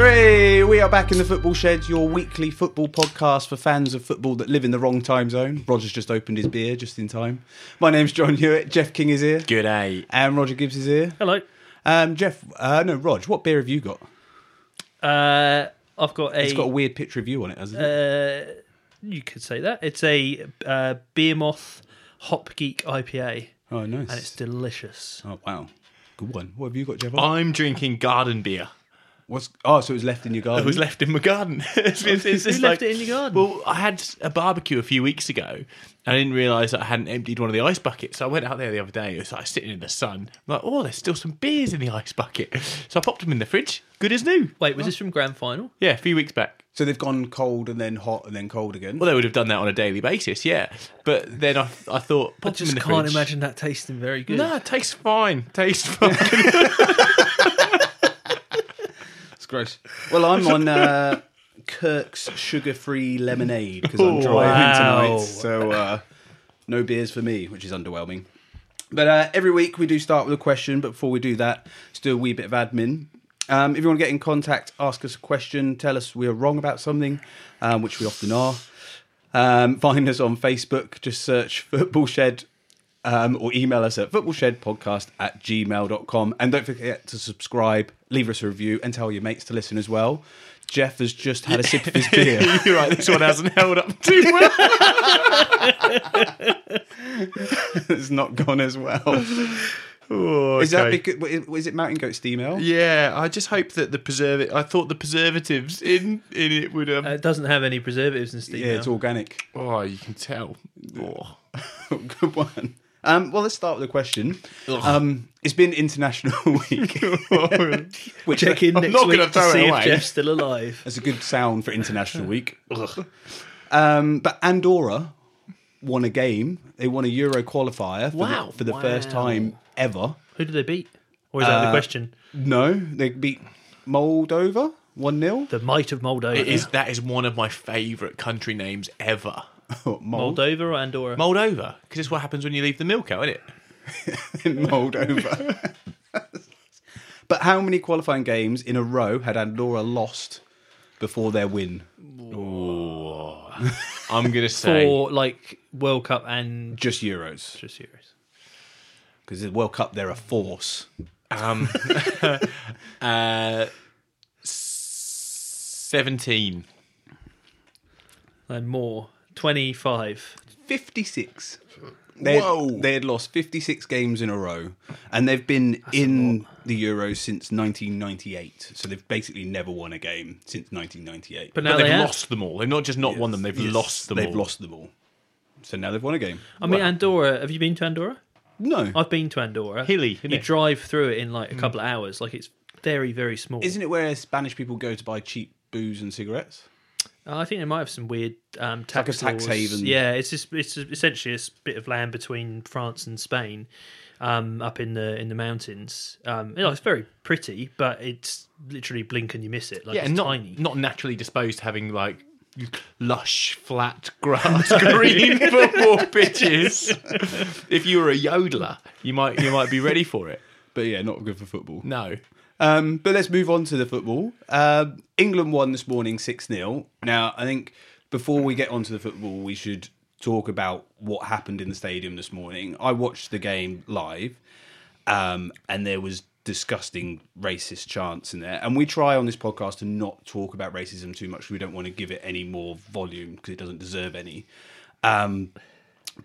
Hooray! We are back in the Football Shed, your weekly football podcast for fans of football that live in the wrong time zone. Roger's just opened his beer just in time. My name's Jon Hewitt. Jeff King is here. Good day. And Roger Gibbs is here. Hello. Um, Jeff, uh, no, Rog, what beer have you got? Uh, I've got a. It's got a weird picture of you on it, hasn't it? uh, you could say that it's a uh, Beer Moth Hop Geek IPA, oh, nice. and it's delicious. oh, wow. Good one. What have you got, Jeff? I'm drinking garden beer. What's, oh, so it was left in your garden? It was left in my garden. it's, it's, it's Who left like- it in your garden? Well, I had a barbecue a few weeks ago, and I didn't realise that I hadn't emptied one of the ice buckets. So I went out there the other day. It was like sitting in the sun. I'm like, oh, there's still some beers in the ice bucket. So I popped them in the fridge. Good as new. Wait, was this from Grand Final? Yeah, a few weeks back. So they've gone cold and then hot and then cold again? Well, they would have done that on a daily basis, yeah. But then I, I thought, I pop them in just the can't fridge. imagine that tasting very good. No, it tastes fine. Tastes fine. Gross. Well, I'm on uh, Kirk's sugar-free lemonade because I'm driving wow. tonight. So uh, no beers for me, which is underwhelming. But uh, every week we do start with a question. But before we do that, let's do a wee bit of admin. Um, if you want to get in contact, ask us a question, tell us we are wrong about something, um, which we often are. Um, find us on Facebook. Just search Football Shed um, or email us at footballshedpodcast at gmail.com. And don't forget to subscribe, leave us a review, and tell your mates to listen as well. Jeff has just had a sip of his beer. You're right, this one hasn't held up too well. it's not gone as well. Oh, Is that because, is it Mountain Goat Steam Ale? Yeah, I just hope that the preservative. I thought the preservatives in in it would. Um, Uh, it doesn't have any preservatives in Steve. Yeah, it's organic. oh, you can tell. Oh. Good one. Um, well, let's start with a question. Um, it's been International Week, which Check in I'm next not week gonna to throw it see if away. Jeff's still alive. That's a good sound for International Week. Um, but Andorra won a game. They won a Euro qualifier for, Wow. the, for the first Wow. time ever. Who did they beat? Or is that the Uh, question? No, they beat Moldova 1 0. The might of Moldova. It is that is one of my favourite country names ever. Moldova or Andorra? Moldova, because it's what happens when you leave the milk out, isn't it? in Moldova. but how many qualifying games in a row had Andorra lost before their win? I'm gonna say for like World Cup and Just Euros. just Euros. Because the World Cup, they're a force. um, uh, seventeen. And more. 25. 56. Hmm. They had, Whoa. they had lost 56 games in a row, and they've been in the Euros since 1998. So they've basically never won a game since 1998. But But now they've they have. lost them all. They've not just not won them; they've Yes, lost them They've all. lost them all. So now they've won a game. I mean, Andorra. Have you been to Andorra? No. I've been to Andorra. Hilly, isn't You it? drive through it in like a hmm. couple of hours. Like it's very, very small. Isn't it where Spanish people go to buy cheap booze and cigarettes? Uh, I think they might have some weird um, tax, like a tax laws. haven. Yeah, it's just it's essentially a bit of land between France and Spain, um, up in the in the mountains. Um, you know, it's very pretty, but it's literally blink and you miss it. Like yeah, it's and not tiny. not naturally disposed to having like lush, flat grass, green football pitches. if you were a yodeler, you might you might be ready for it. But yeah, not good for football. No, Um, but let's move on to the football. Um, England won this morning 6 0. Now, I think before we get onto the football, we should talk about what happened in the stadium this morning. I watched the game live, um, and there was disgusting racist chants in there. And we try on this podcast to not talk about racism too much. We don't want to give it any more volume because it doesn't deserve any. Um,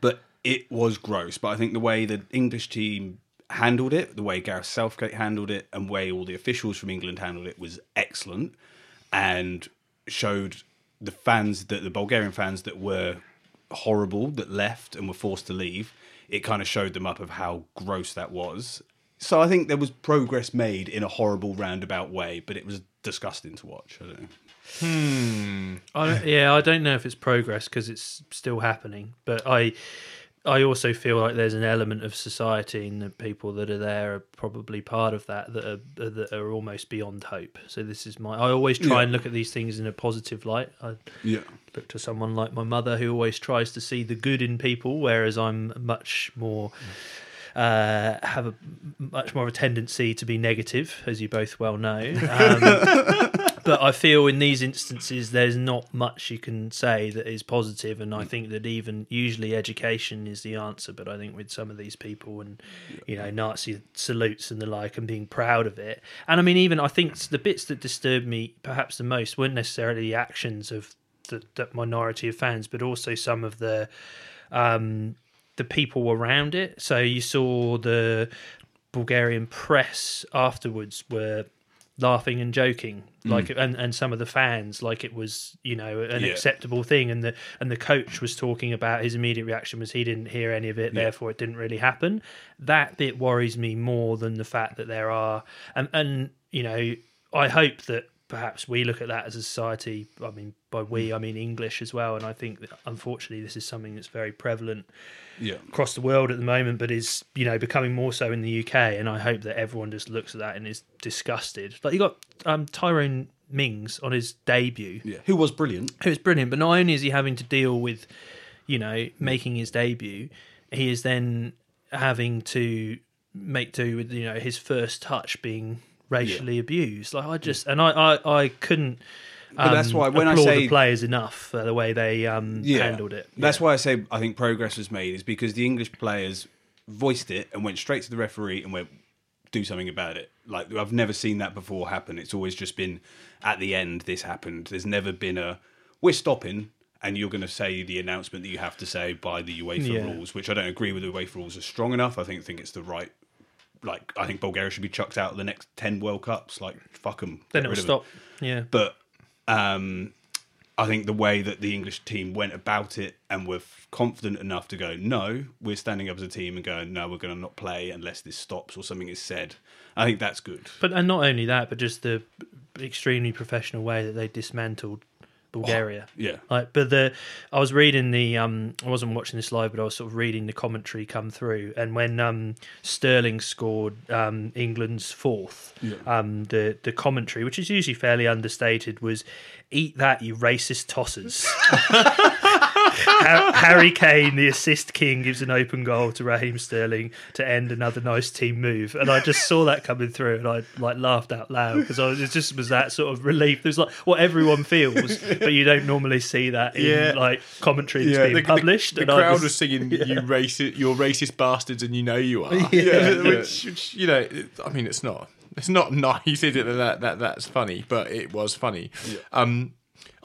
but it was gross. But I think the way the English team handled it, the way Gareth Southgate handled it, and way all the officials from England handled it was excellent, and showed the fans that the Bulgarian fans that were horrible that left and were forced to leave. It kind of showed them up of how gross that was. So I think there was progress made in a horrible roundabout way, but it was disgusting to watch. I don't know. Hmm. I yeah, I don't know if it's progress because it's still happening, but I, I also feel like there's an element of society and the people that are there are probably part of that that are that are almost beyond hope. So this is my. I always try Yeah. and look at these things in a positive light. I Yeah. look to someone like my mother who always tries to see the good in people, whereas I'm much more. Uh, have a much more of a tendency to be negative, as you both well know. Um, but I feel in these instances there's not much you can say that is positive, and I think that even usually education is the answer. But I think with some of these people and you know Nazi salutes and the like, and being proud of it, and I mean even I think the bits that disturbed me perhaps the most weren't necessarily the actions of the, that minority of fans, but also some of the um, the people around it. So you saw the Bulgarian press afterwards were laughing and joking mm. like and, and some of the fans like it was you know an Yeah. acceptable thing. And the and the coach was talking about his immediate reaction was he didn't hear any of it therefore it didn't really happen. That bit worries me more than the fact that there are and and you know i hope that perhaps we look at that as a society i mean by we i mean english as well and i think that unfortunately this is something that's very prevalent Yeah. across the world at the moment, but is you know becoming more so in the UK. And I hope that everyone just looks at that and is disgusted. Like you got um, Tyrone Mings on his debut, Yeah. Who was brilliant. Who was brilliant, but not only is he having to deal with you know making his debut, he is then having to make do with you know his first touch being racially abused. Like I just and I I, I couldn't. But that's um, why when I say- the players enough for the way they um, handled it. That's why I say I think progress was made is because the English players voiced it and went straight to the referee and went do something about it. Like I've never seen that before happen. It's always just been at the end this happened. There's never been a we're stopping and you're going to say the announcement that you have to say by the UEFA Yeah. rules, which I don't agree with. The UEFA rules are strong enough. I think think it's the right. Like I think Bulgaria should be chucked out of the next ten World Cups. Like fuck them. then it'll stop. Yeah. But um, I think the way that the English team went about it and were confident enough to go, no, we're standing up as a team and going, no, we're going to not play unless this stops or something is said. I think that's good. But and not only that, but just the extremely professional way that they dismantled Bulgaria. Yeah. Like, but the I was reading the um I wasn't watching this live, but I was sort of reading the commentary come through, and when um Sterling scored um England's fourth, um the the commentary, which is usually fairly understated, was "Eat that, you racist tossers." Ha- Harry Kane, the assist king, gives an open goal to Raheem Sterling to end another nice team move, and I just saw that coming through, and I like laughed out loud because I was it just was that sort of relief. There's like what everyone feels, but you don't normally see that in Yeah. like commentary that's being published. The, and the I crowd just- was singing "You racist, you're racist bastards," and you know you are. which, which you know, it- I mean, it's not, it's not nice, is it? That that that's funny, but it was funny. Um,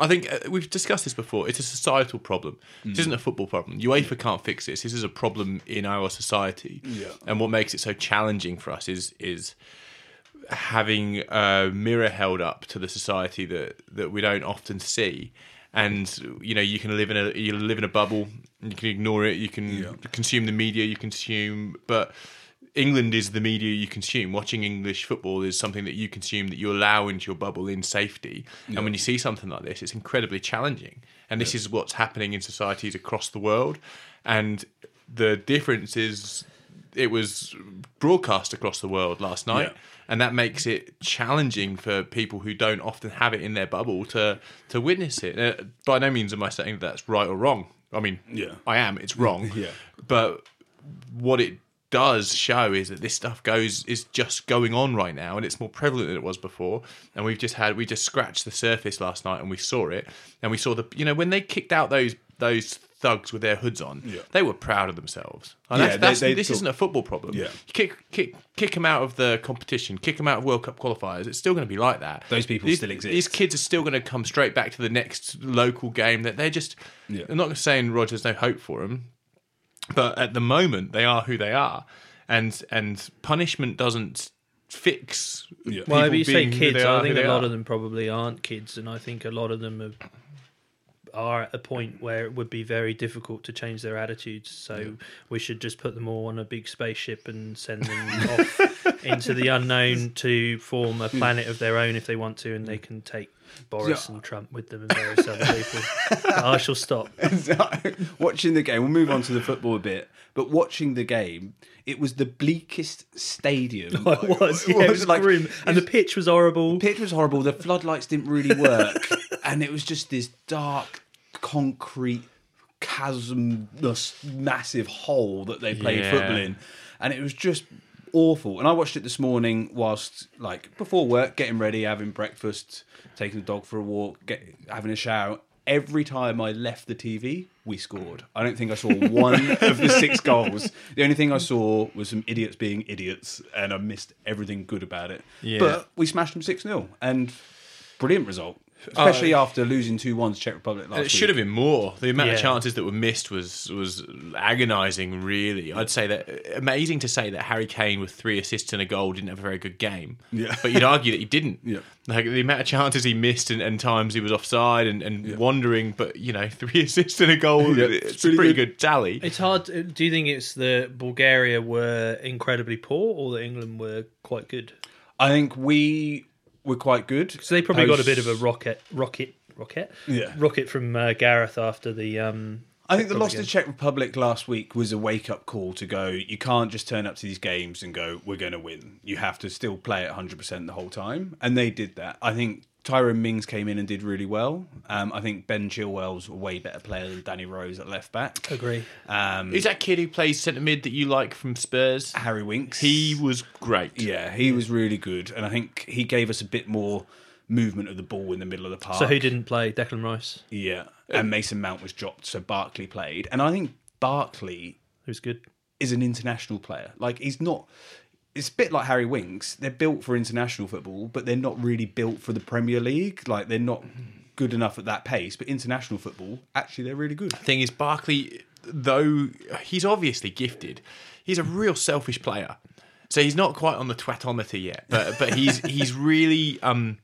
I think uh, we've discussed this before. It's a societal problem. This isn't a football problem. UEFA can't fix this. This is a problem in our society. Yeah. And what makes it so challenging for us is is having a mirror held up to the society that that we don't often see and you know you can live in a you live in a bubble you can ignore it you can consume the media you consume but England is the media you consume. Watching English football is something that you consume that you allow into your bubble in safety. And when you see something like this, it's incredibly challenging. And this is what's happening in societies across the world. And the difference is it was broadcast across the world last night. Yeah. And that makes it challenging for people who don't often have it in their bubble to to witness it. Uh, by no means am I saying that that's right or wrong. I mean, Yeah. I am. It's wrong. Yeah. But what it does show is that this stuff goes is just going on right now and it's more prevalent than it was before and we've just had we just scratched the surface last night and we saw it and we saw the you know when they kicked out those those thugs with their hoods on Yeah. they were proud of themselves and Yeah, that's, that's, they this thought- isn't a football problem Yeah. kick kick kick them out of the competition kick them out of world cup qualifiers it's still going to be like that Those people these, still exist. these kids are still going to come straight back to the next local game that they're just Yeah. I'm not saying Rogers no hope for them but at the moment they are who they are and and punishment doesn't fix Yeah. Well, people if you say kids, are, I think a lot are. of them probably aren't kids, and I think a lot of them are, are at a point where it would be very difficult to change their attitudes. So we should just put them all on a big spaceship and send them off into the unknown to form a planet of their own if they want to, and they can take Boris Yeah. and Trump with them and various other people. I shall stop. watching the game, we'll move on to the football a bit, but watching the game, it was the bleakest stadium. It was, yeah, it was like- grim, and the pitch was horrible. pitch was horrible. The floodlights didn't really work, and it was just this dark, concrete chasm, this massive hole that they played Yeah. football in, and it was just awful. And I watched it this morning whilst, like, before work, getting ready, having breakfast, taking the dog for a walk, get, having a shower. Every time I left the TV, we scored. I don't think I saw one of the six goals. The only thing I saw was some idiots being idiots, and I missed everything good about it. Yeah. But we smashed them 6 0, and brilliant result. Especially oh. after losing 2 1 to Czech Republic last It week. should have been more. The amount of chances that were missed was was agonising. Really, I'd say that amazing to say that Harry Kane with three assists and a goal didn't have a very good game. Yeah. but you'd argue that he didn't. Yeah. like the amount of chances he missed and, and times he was offside and, and wandering. But you know, three assists and a goal. Yeah, it's, it's a pretty pretty good. good, tally. It's hard. Do you think it's that Bulgaria were incredibly poor, or that England were quite good? I think we were quite good. So they probably got a bit of a rocket, rocket, rocket, Yeah. rocket from uh, Gareth after the. Um, I think the loss to Czech Republic last week was a wake up call to go, you can't just turn up to these games and go, we're going to win. You have to still play at 100% the whole time. And they did that. I think Tyrone Mings came in and did really well. Um, I think Ben Chilwell's a way better player than Danny Rose at left back. Agree. Um, Who's that kid who plays centre mid that you like from Spurs? Harry Winks. He was great. Yeah, he was really good. And I think he gave us a bit more movement of the ball in the middle of the park. So who didn't play? Declan Rice, Yeah. And Mason Mount was dropped. So Barkley played. And I think Barkley who's good. is an international player. Like he's not. It's a bit like Harry Winks. They're built for international football, but they're not really built for the Premier League. Like they're not good enough at that pace. But international football, actually, they're really good. thing is Barkley, though he's obviously gifted, he's a real selfish player. So he's not quite on the twatometer yet, but but he's he's really um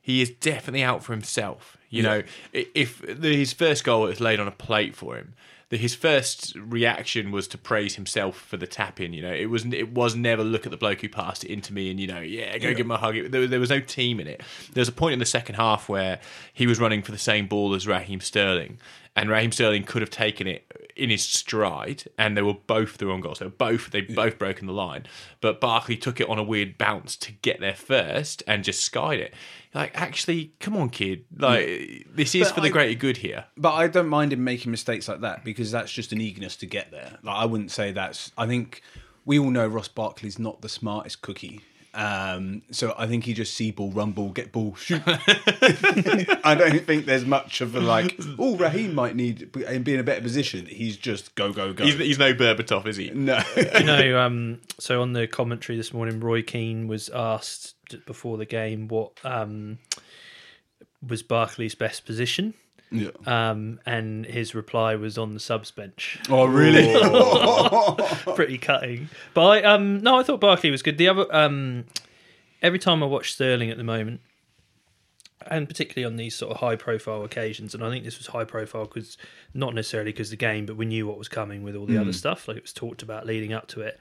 he is definitely out for himself. You know, if his first goal was laid on a plate for him, the, his first reaction was to praise himself for the tap in. You know, it was it was never look at the bloke who passed it into me and you know, yeah, go give him a hug. It- There, there was no team in it. There was a point in the second half where he was running for the same ball as Raheem Sterling, and Raheem Sterling could have taken it in his stride, and they were both the wrong goals. They were both they both broken the line, but Barkley took it on a weird bounce to get there first and just skied it. Like, actually, come on, kid. Like, this is But for the I- greater good here. But I don't mind him making mistakes like that because that's just an eagerness to get there. Like I wouldn't say that's. I think we all know Ross Barkley's not the smartest cookie. Um, so I think he just see ball, run ball, get ball, shoot. I don't think there's much of a like. Oh, Raheem might need and be in a better position. He's just go go go. He's, he's no Berbatov, is he? no. you know, um, so on the commentary this morning, Roy Keane was asked j- before the game what um, was Barkley's best position. Yeah. Um, and his reply was on the subs bench. Oh really? Pretty cutting. But I, um, no, I thought Barkley was good. The other, um, every time I watch Sterling at the moment, and particularly on these sort of high profile occasions, and I think this was high profile because not necessarily because the game, but we knew what was coming with all the other stuff. Like it was talked about leading up to it.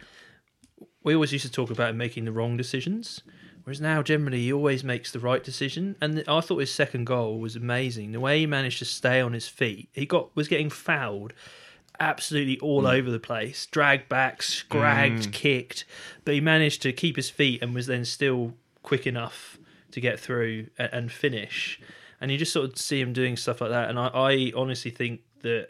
We always used to talk about him making the wrong decisions. Whereas now, generally, he always makes the right decision. And I thought his second goal was amazing. The way he managed to stay on his feet, he got was getting fouled absolutely all mm. over the place, dragged back, scragged, mm. kicked, but he managed to keep his feet and was then still quick enough to get through and, and finish. And you just sort of see him doing stuff like that. And I, I honestly think that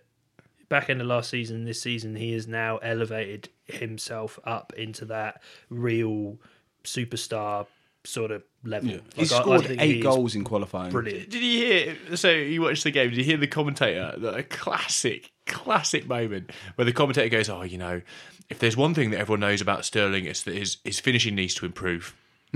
back end of last season, this season, he has now elevated himself up into that real superstar sort of level. Yeah. Like, He I- I scored eight he's goals in qualifying. Brilliant. Did you hear? So you watched the game. Did you hear the commentator? The classic, classic moment where the commentator goes, "Oh, you know, if there's one thing that everyone knows about Sterling, it's that his his finishing needs to improve."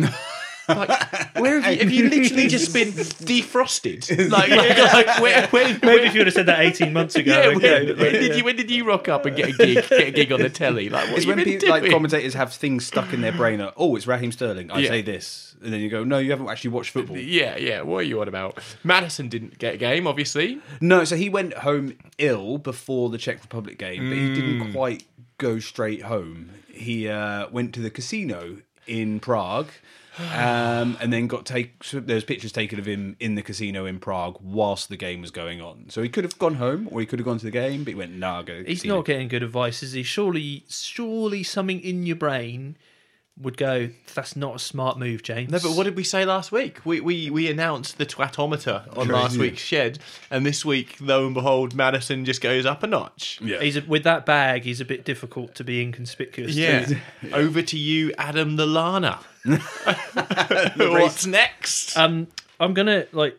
like, where have you, have you literally just been defrosted? Like, like, like where, where, Maybe if you would have said that 18 months ago. yeah, okay, when, when like, did you when did you rock up and get a gig get a gig on the telly? Like what It's when people, like commentators have things stuck in their brain. Like, oh, it's Raheem Sterling. I Yeah. say this, and then you go, no, you haven't actually watched football. Yeah, yeah. What are you on about? Maddison didn't get a game, obviously. No, so he went home ill before the Czech Republic game, but he Mm. didn't quite go straight home. He uh, went to the casino in Prague. Um, and then got take. So there's pictures taken of him in the casino in Prague whilst the game was going on. So he could have gone home, or he could have gone to the game, but he went, "Nah, go." He's casino." not getting good advice, is he? Surely, surely something in your brain would go, "That's not a smart move, James." No, but what did we say last week? We we, we announced the twatometer on last week's shed, and this week, lo and behold, Maddison just goes up a notch. Yeah. He's a, with that bag. He's a bit difficult to be inconspicuous. to. Yeah. Over to you, Adam Lallana. What's next? Um, I'm gonna like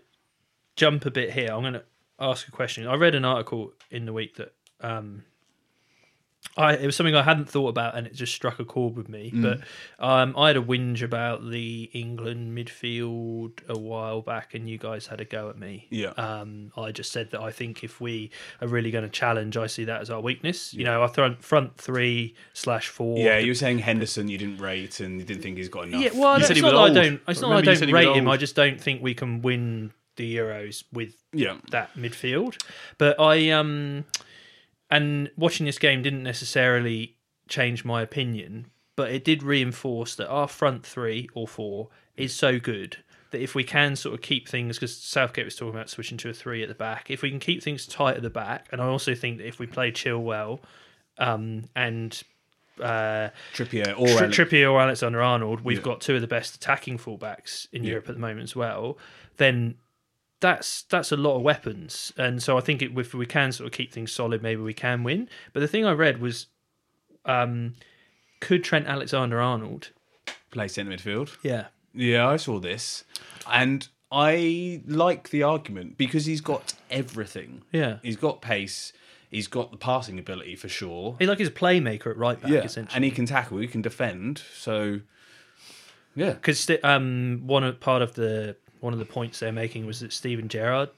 jump a bit here. I'm gonna ask a question. I read an article in the week that um, I it was something I hadn't thought about, and it just struck a chord with me. Mm. But um, I had a whinge about the England midfield a while back, and you guys had a go at me. Yeah. Um, I just said that I think if we are really going to challenge, I see that as our weakness. You know, our front front three slash four. Yeah, you were saying Henderson you didn't rate and you didn't think he's got enough. Yeah, well, it's not was that I don't. It's not I Remember you said don't rate him. I just don't think we can win the Euros with yeah. that midfield. But I um, and watching this game didn't necessarily change my opinion, but it did reinforce that our front three or four is so good that if we can sort of keep things, because Southgate was talking about switching to a three at the back, if we can keep things tight at the back, and I also think that if we play Chilwell, um, and uh, Trippier or Tri- Trippier or Alexander Arnold, we've Yeah. got two of the best attacking fullbacks in Yeah. Europe at the moment as well. Then that's that's a lot of weapons, and so I think it, if we can sort of keep things solid, maybe we can win. But the thing I read was, um, could Trent Alexander Arnold? play centre midfield. Yeah, Yeah, I saw this, and I like the argument because he's got everything. yeah. He's got pace. He's got the passing ability for sure. He like he's a playmaker at right back, Yeah, essentially. and he can tackle. He can defend. So, yeah, because um, one part of the one of the points they're making was that Steven Gerrard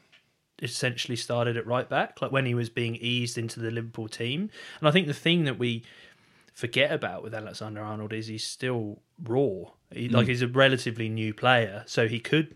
essentially started at right back, like when he was being eased into the Liverpool team. And I think the thing that we forget about with Alexander Arnold is he's still raw. He, Like he's a relatively new player, so he could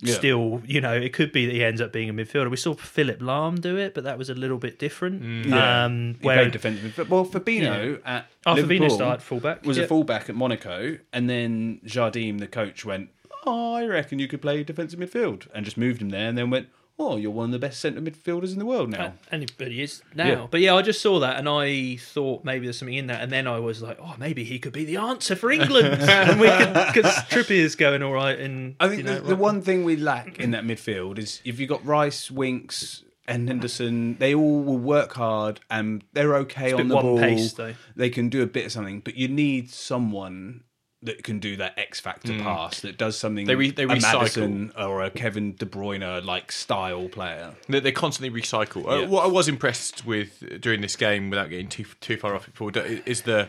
Yeah. still, you know, it could be that he ends up being a midfielder. We saw Philipp Lahm do it, but that was a little bit different. Yeah. Um, he where played defensive. midfield. Well, Fabinho at oh, Liverpool Fabinho started fullback. was yeah. a fullback at Monaco, and then Jardim, the coach, went, "Oh, I reckon you could play defensive midfield," and just moved him there, and then went, "Oh, you're one of the best centre midfielders in the world now." Anybody is now. Yeah. But yeah, I just saw that and I thought maybe there's something in that. And then I was like, oh, maybe he could be the answer for England. and we because Trippier's going all right. And I think you know, the, the right- one thing we lack in that midfield is if you've got Rice, Winks, and Henderson, they all will work hard and they're okay on the ball. pace, though. They can do a bit of something, but you need someone that can do that X factor pass that does something. Mm. They re- they a recycle. Maddison or a Kevin De Bruyne like style player. They, they constantly recycle. Uh, what I was impressed with during this game, without getting too too far off it forward, is the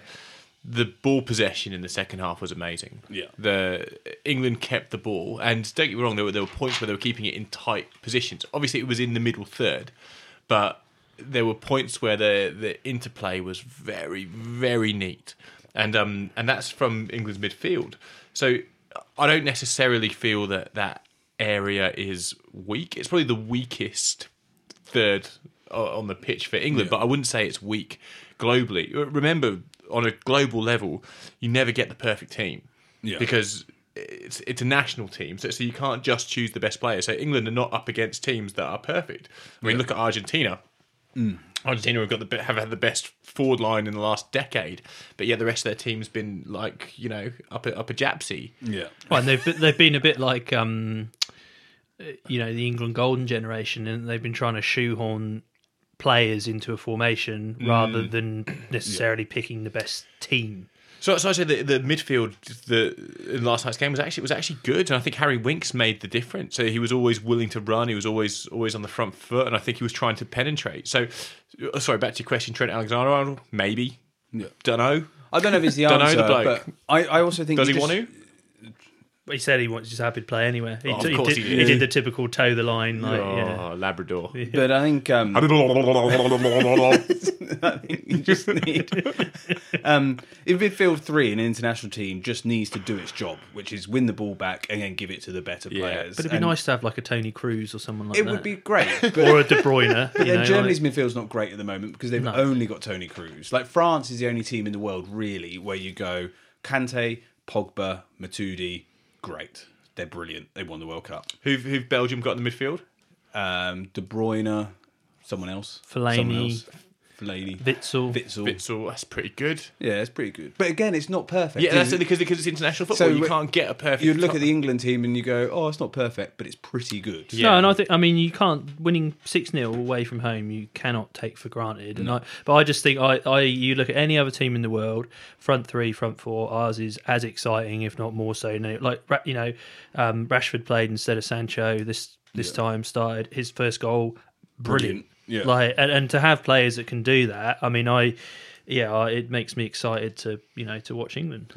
the ball possession in the second half was amazing. Yeah. the England kept the ball, and don't get me wrong, there were there were points where they were keeping it in tight positions. Obviously, it was in the middle third, but there were points where the the interplay was very very neat, and um and that's from England's midfield. So I don't necessarily feel that that area is weak. It's probably the weakest third on the pitch for England, but I wouldn't say it's weak globally. Remember, on a global level, you never get the perfect team Yeah. because it's it's a national team, so, so you can't just choose the best player. So England are not up against teams that are perfect. I mean, look at Argentina. Argentina have got the have had the best forward line in the last decade, but yet the rest of their team's been like you know up a, up a Japsy. Yeah. Well, and they've, been- they've been a bit like, um, uh, you know, the England golden generation, and they've been trying to shoehorn players into a formation rather than necessarily picking the best team. So, so I say the, the midfield the in last night's game was actually was actually good, and I think Harry Winks made the difference. So he was always willing to run. He was always always on the front foot, and I think he was trying to penetrate. So, uh, sorry, back to your question, Trent Alexander-Arnold, maybe, Yeah. don't know. I don't know if it's the Don't know answer, the bloke. but I, I also think Does you he just- want to? But he said he was just happy to play anywhere. He, Oh, of he course did, he he, did. did the typical toe the line, like oh, yeah. Labrador. But I think um, I think you just need um, in midfield three, an international team just needs to do its job, which is win the ball back and then give it to the better Yeah. players. But it'd be And nice to have like a Toni Kroos or someone like It that. It would be great, but, or a De Bruyne. but you then know, Germany's like- midfield's not great at the moment because they've No. only got Toni Kroos. Like France is the only team in the world really where you go Kante, Pogba, Matuidi, great. They're brilliant. They won the World Cup. Who've, who've Belgium got in the midfield? Um, De Bruyne, someone else, Fellaini. someone else. Fellaini, Witsel. Witsel. Witsel, that's pretty good. Yeah, it's pretty good. But again, it's not perfect. Yeah, that's it? because because it's international football. So you can't get a perfect. you look top- at the England team and you go, "Oh, it's not perfect, but it's pretty good." Yeah. No, and I think I mean you can't winning six 0 away from home. You cannot take for granted. And I, but I just think I, I you look at any other team in the world, front three, front four. Ours is as exciting, if not more so. No, Like you know, um, Rashford played instead of Sancho this this time. Started his first goal, brilliant. Brilliant. Yeah. Like and, and to have players that can do that. I mean, I yeah, it makes me excited to you know to watch England.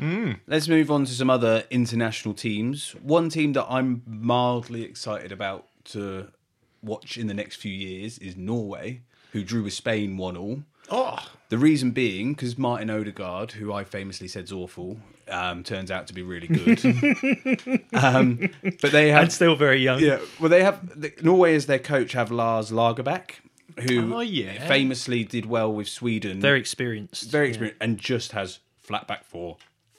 Let's move on to some other international teams. One team that I'm mildly excited about to watch in the next few years is Norway, who drew with Spain one all. Oh, The reason being because Martin Odegaard, who I famously said's awful, um, turns out to be really good. um, but they have And still very young. Yeah, well, they have the, Norway as their coach have Lars Lagerback, who Oh, yeah. famously did well with Sweden, Very experienced. very Yeah. experienced, and just has flat back four,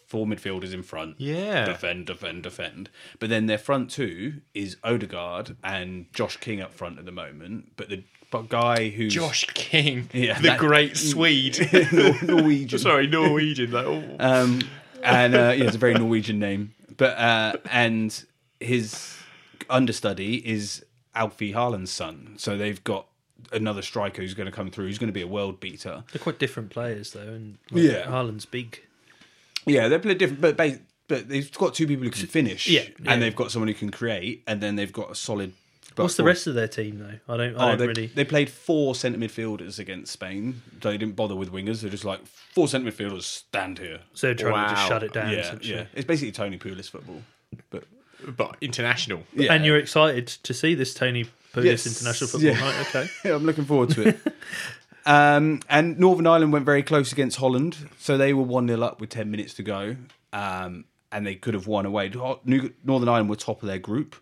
four midfielders in front. Yeah. defend, defend, defend. But then their front two is Odegaard and Josh King up front at the moment. But the but guy who's Josh King, Yeah, the that- great Swede. Norwegian, Sorry, Norwegian. Like, oh. um, and uh, yeah, it's a very Norwegian name. But uh, and his understudy is Alfie Haaland's son. So they've got another striker who's going to come through. Who's going to be a world beater. They're quite different players though, and like, Yeah. Haaland's big. Yeah, they're play different, but ba- but they've got two people who can finish. Yeah, yeah. and they've got someone who can create, and then they've got a solid. What's the rest of their team though? I don't. I Oh, don't they, really. they played four centre midfielders against Spain. They didn't bother with wingers. They're just like four centre midfilders stand here. So they're trying to just shut it down. yeah, yeah. It's basically Tony Pulis football, but but international. yeah. And you're excited to see this Tony Pulis Yes. international football, Yeah. right? Okay. Yeah, I'm looking forward to it. um, and Northern Ireland went very close against Holland, so they were one 0 up with ten minutes to go, um, and they could have won away. Northern Ireland were top of their group,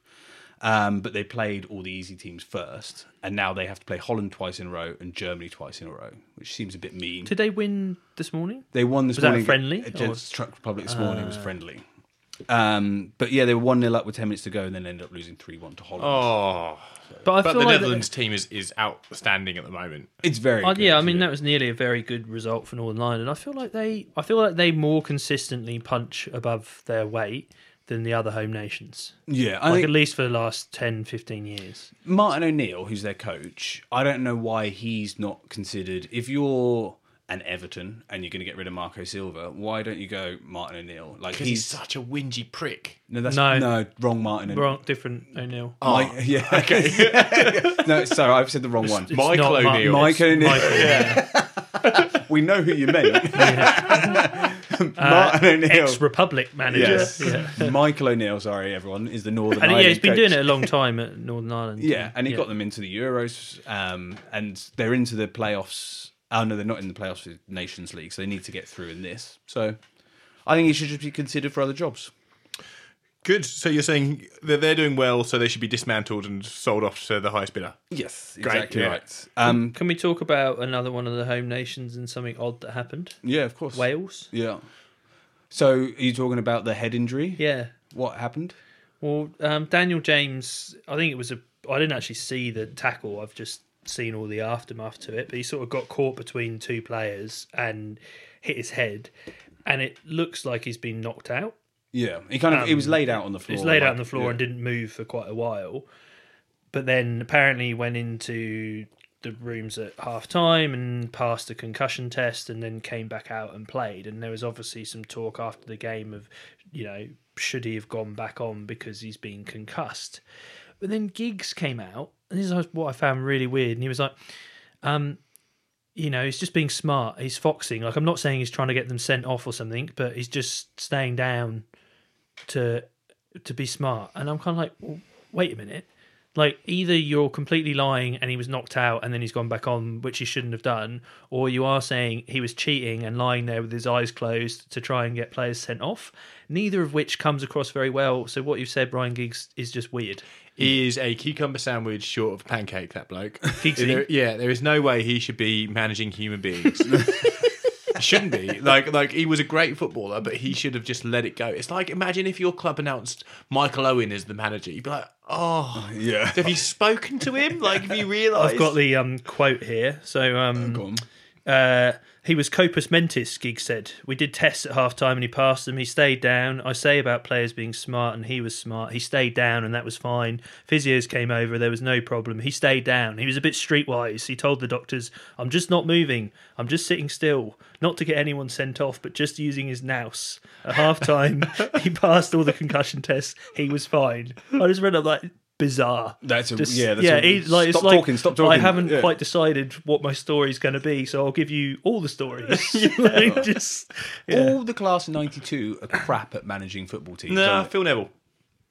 um, but they played all the easy teams first, and now they have to play Holland twice in a row and Germany twice in a row, which seems a bit mean. Did they win this morning? They won this Was that morning friendly, against Czech Republic this morning. It was friendly. Um, but yeah, they were one 0 up with ten minutes to go, and then ended up losing three one to Holland. Oh, But I but feel the like Netherlands team is, is outstanding at the moment. It's very Uh, good, yeah, I mean that was nearly a very good result for Northern Ireland. I feel like they, I feel like they more consistently punch above their weight than the other home nations. yeah. I Like think at least for the last 10, 15 years. Martin O'Neill, who's their coach, I don't know why he's not considered. If you're an Everton and you're going to get rid of Marco Silva, why don't you go Martin O'Neill? Like he's he's such a whingy prick. no, that's No. no, wrong Martin. O'Neill. Wrong, different O'Neill. Mike, yeah, okay. no, sorry, I've said the wrong one. It's Michael not O'Neill. Mike O'Neill. Michael, yeah. We know who you meant. Uh, Martin O'Neill. Ex Republic manager. Yes. Yeah. Michael O'Neill, sorry everyone, is the Northern And Ireland yeah, he's been coach. doing it a long time at Northern Ireland. Yeah, and he got them into the Euros, um, and they're into the playoffs. Oh no, they're not in the playoffs for Nations League, so they need to get through in this. So, I think he should just be considered for other jobs. Good. So you're saying that they're doing well, so they should be dismantled and sold off to the highest bidder. Yes, Great, exactly yeah. right. Um, Can we talk about another one of the home nations and something odd that happened? yeah, of course. Wales. Yeah. So, are you talking about the head injury? Yeah. What happened? Well, um, Daniel James, I think it was a. I didn't actually see the tackle. I've just seen all the aftermath to it. But he sort of got caught between two players and hit his head, and it looks like he's been knocked out. Yeah, he kind of he was um, laid out on the floor. He was laid out on the floor yeah. and didn't move for quite a while. But then apparently went into the rooms at half time and passed a concussion test and then came back out and played. And there was obviously some talk after the game of, you know, should he have gone back on because he's been concussed? But then Giggs came out, and this is what I found really weird. And he was like, um, you know, he's just being smart. He's foxing. Like, I'm not saying he's trying to get them sent off or something, but he's just staying down to to be smart. And I'm kind of like, well, wait a minute. Like either you're completely lying and he was knocked out and then he's gone back on, which he shouldn't have done, or you are saying he was cheating and lying there with his eyes closed to try and get players sent off. Neither of which comes across very well. So what you've said, Ryan Giggs, is just weird. He is a cucumber sandwich short of a pancake, that bloke. There- yeah, there is no way he should be managing human beings. Shouldn't be. Like like he was a great footballer, but he should have just let it go. It's like imagine if your club announced Michael Owen as the manager. You'd be like, Oh Yeah. have you spoken to him? Like have you realised I've got the um, quote here. So um, Go on. Uh, he was compos mentis, Giggs said. We did tests at half time and he passed them. He stayed down. I say about players being smart and he was smart. He stayed down and that was fine. Physios came over. There was no problem. He stayed down. He was a bit streetwise. He told the doctors, I'm just not moving. I'm just sitting still. Not to get anyone sent off, but just using his nous. At half time, he passed all the concussion tests. He was fine. I just read up like, bizarre. That's a- Just- yeah, that's yeah. a- he- like, it's stop like, talking, stop I haven't Yeah. quite decided what my story's going to be, so I'll give you all the stories. Like, just yeah. All the class of '92 are crap at managing football teams. No, aren't Phil Neville.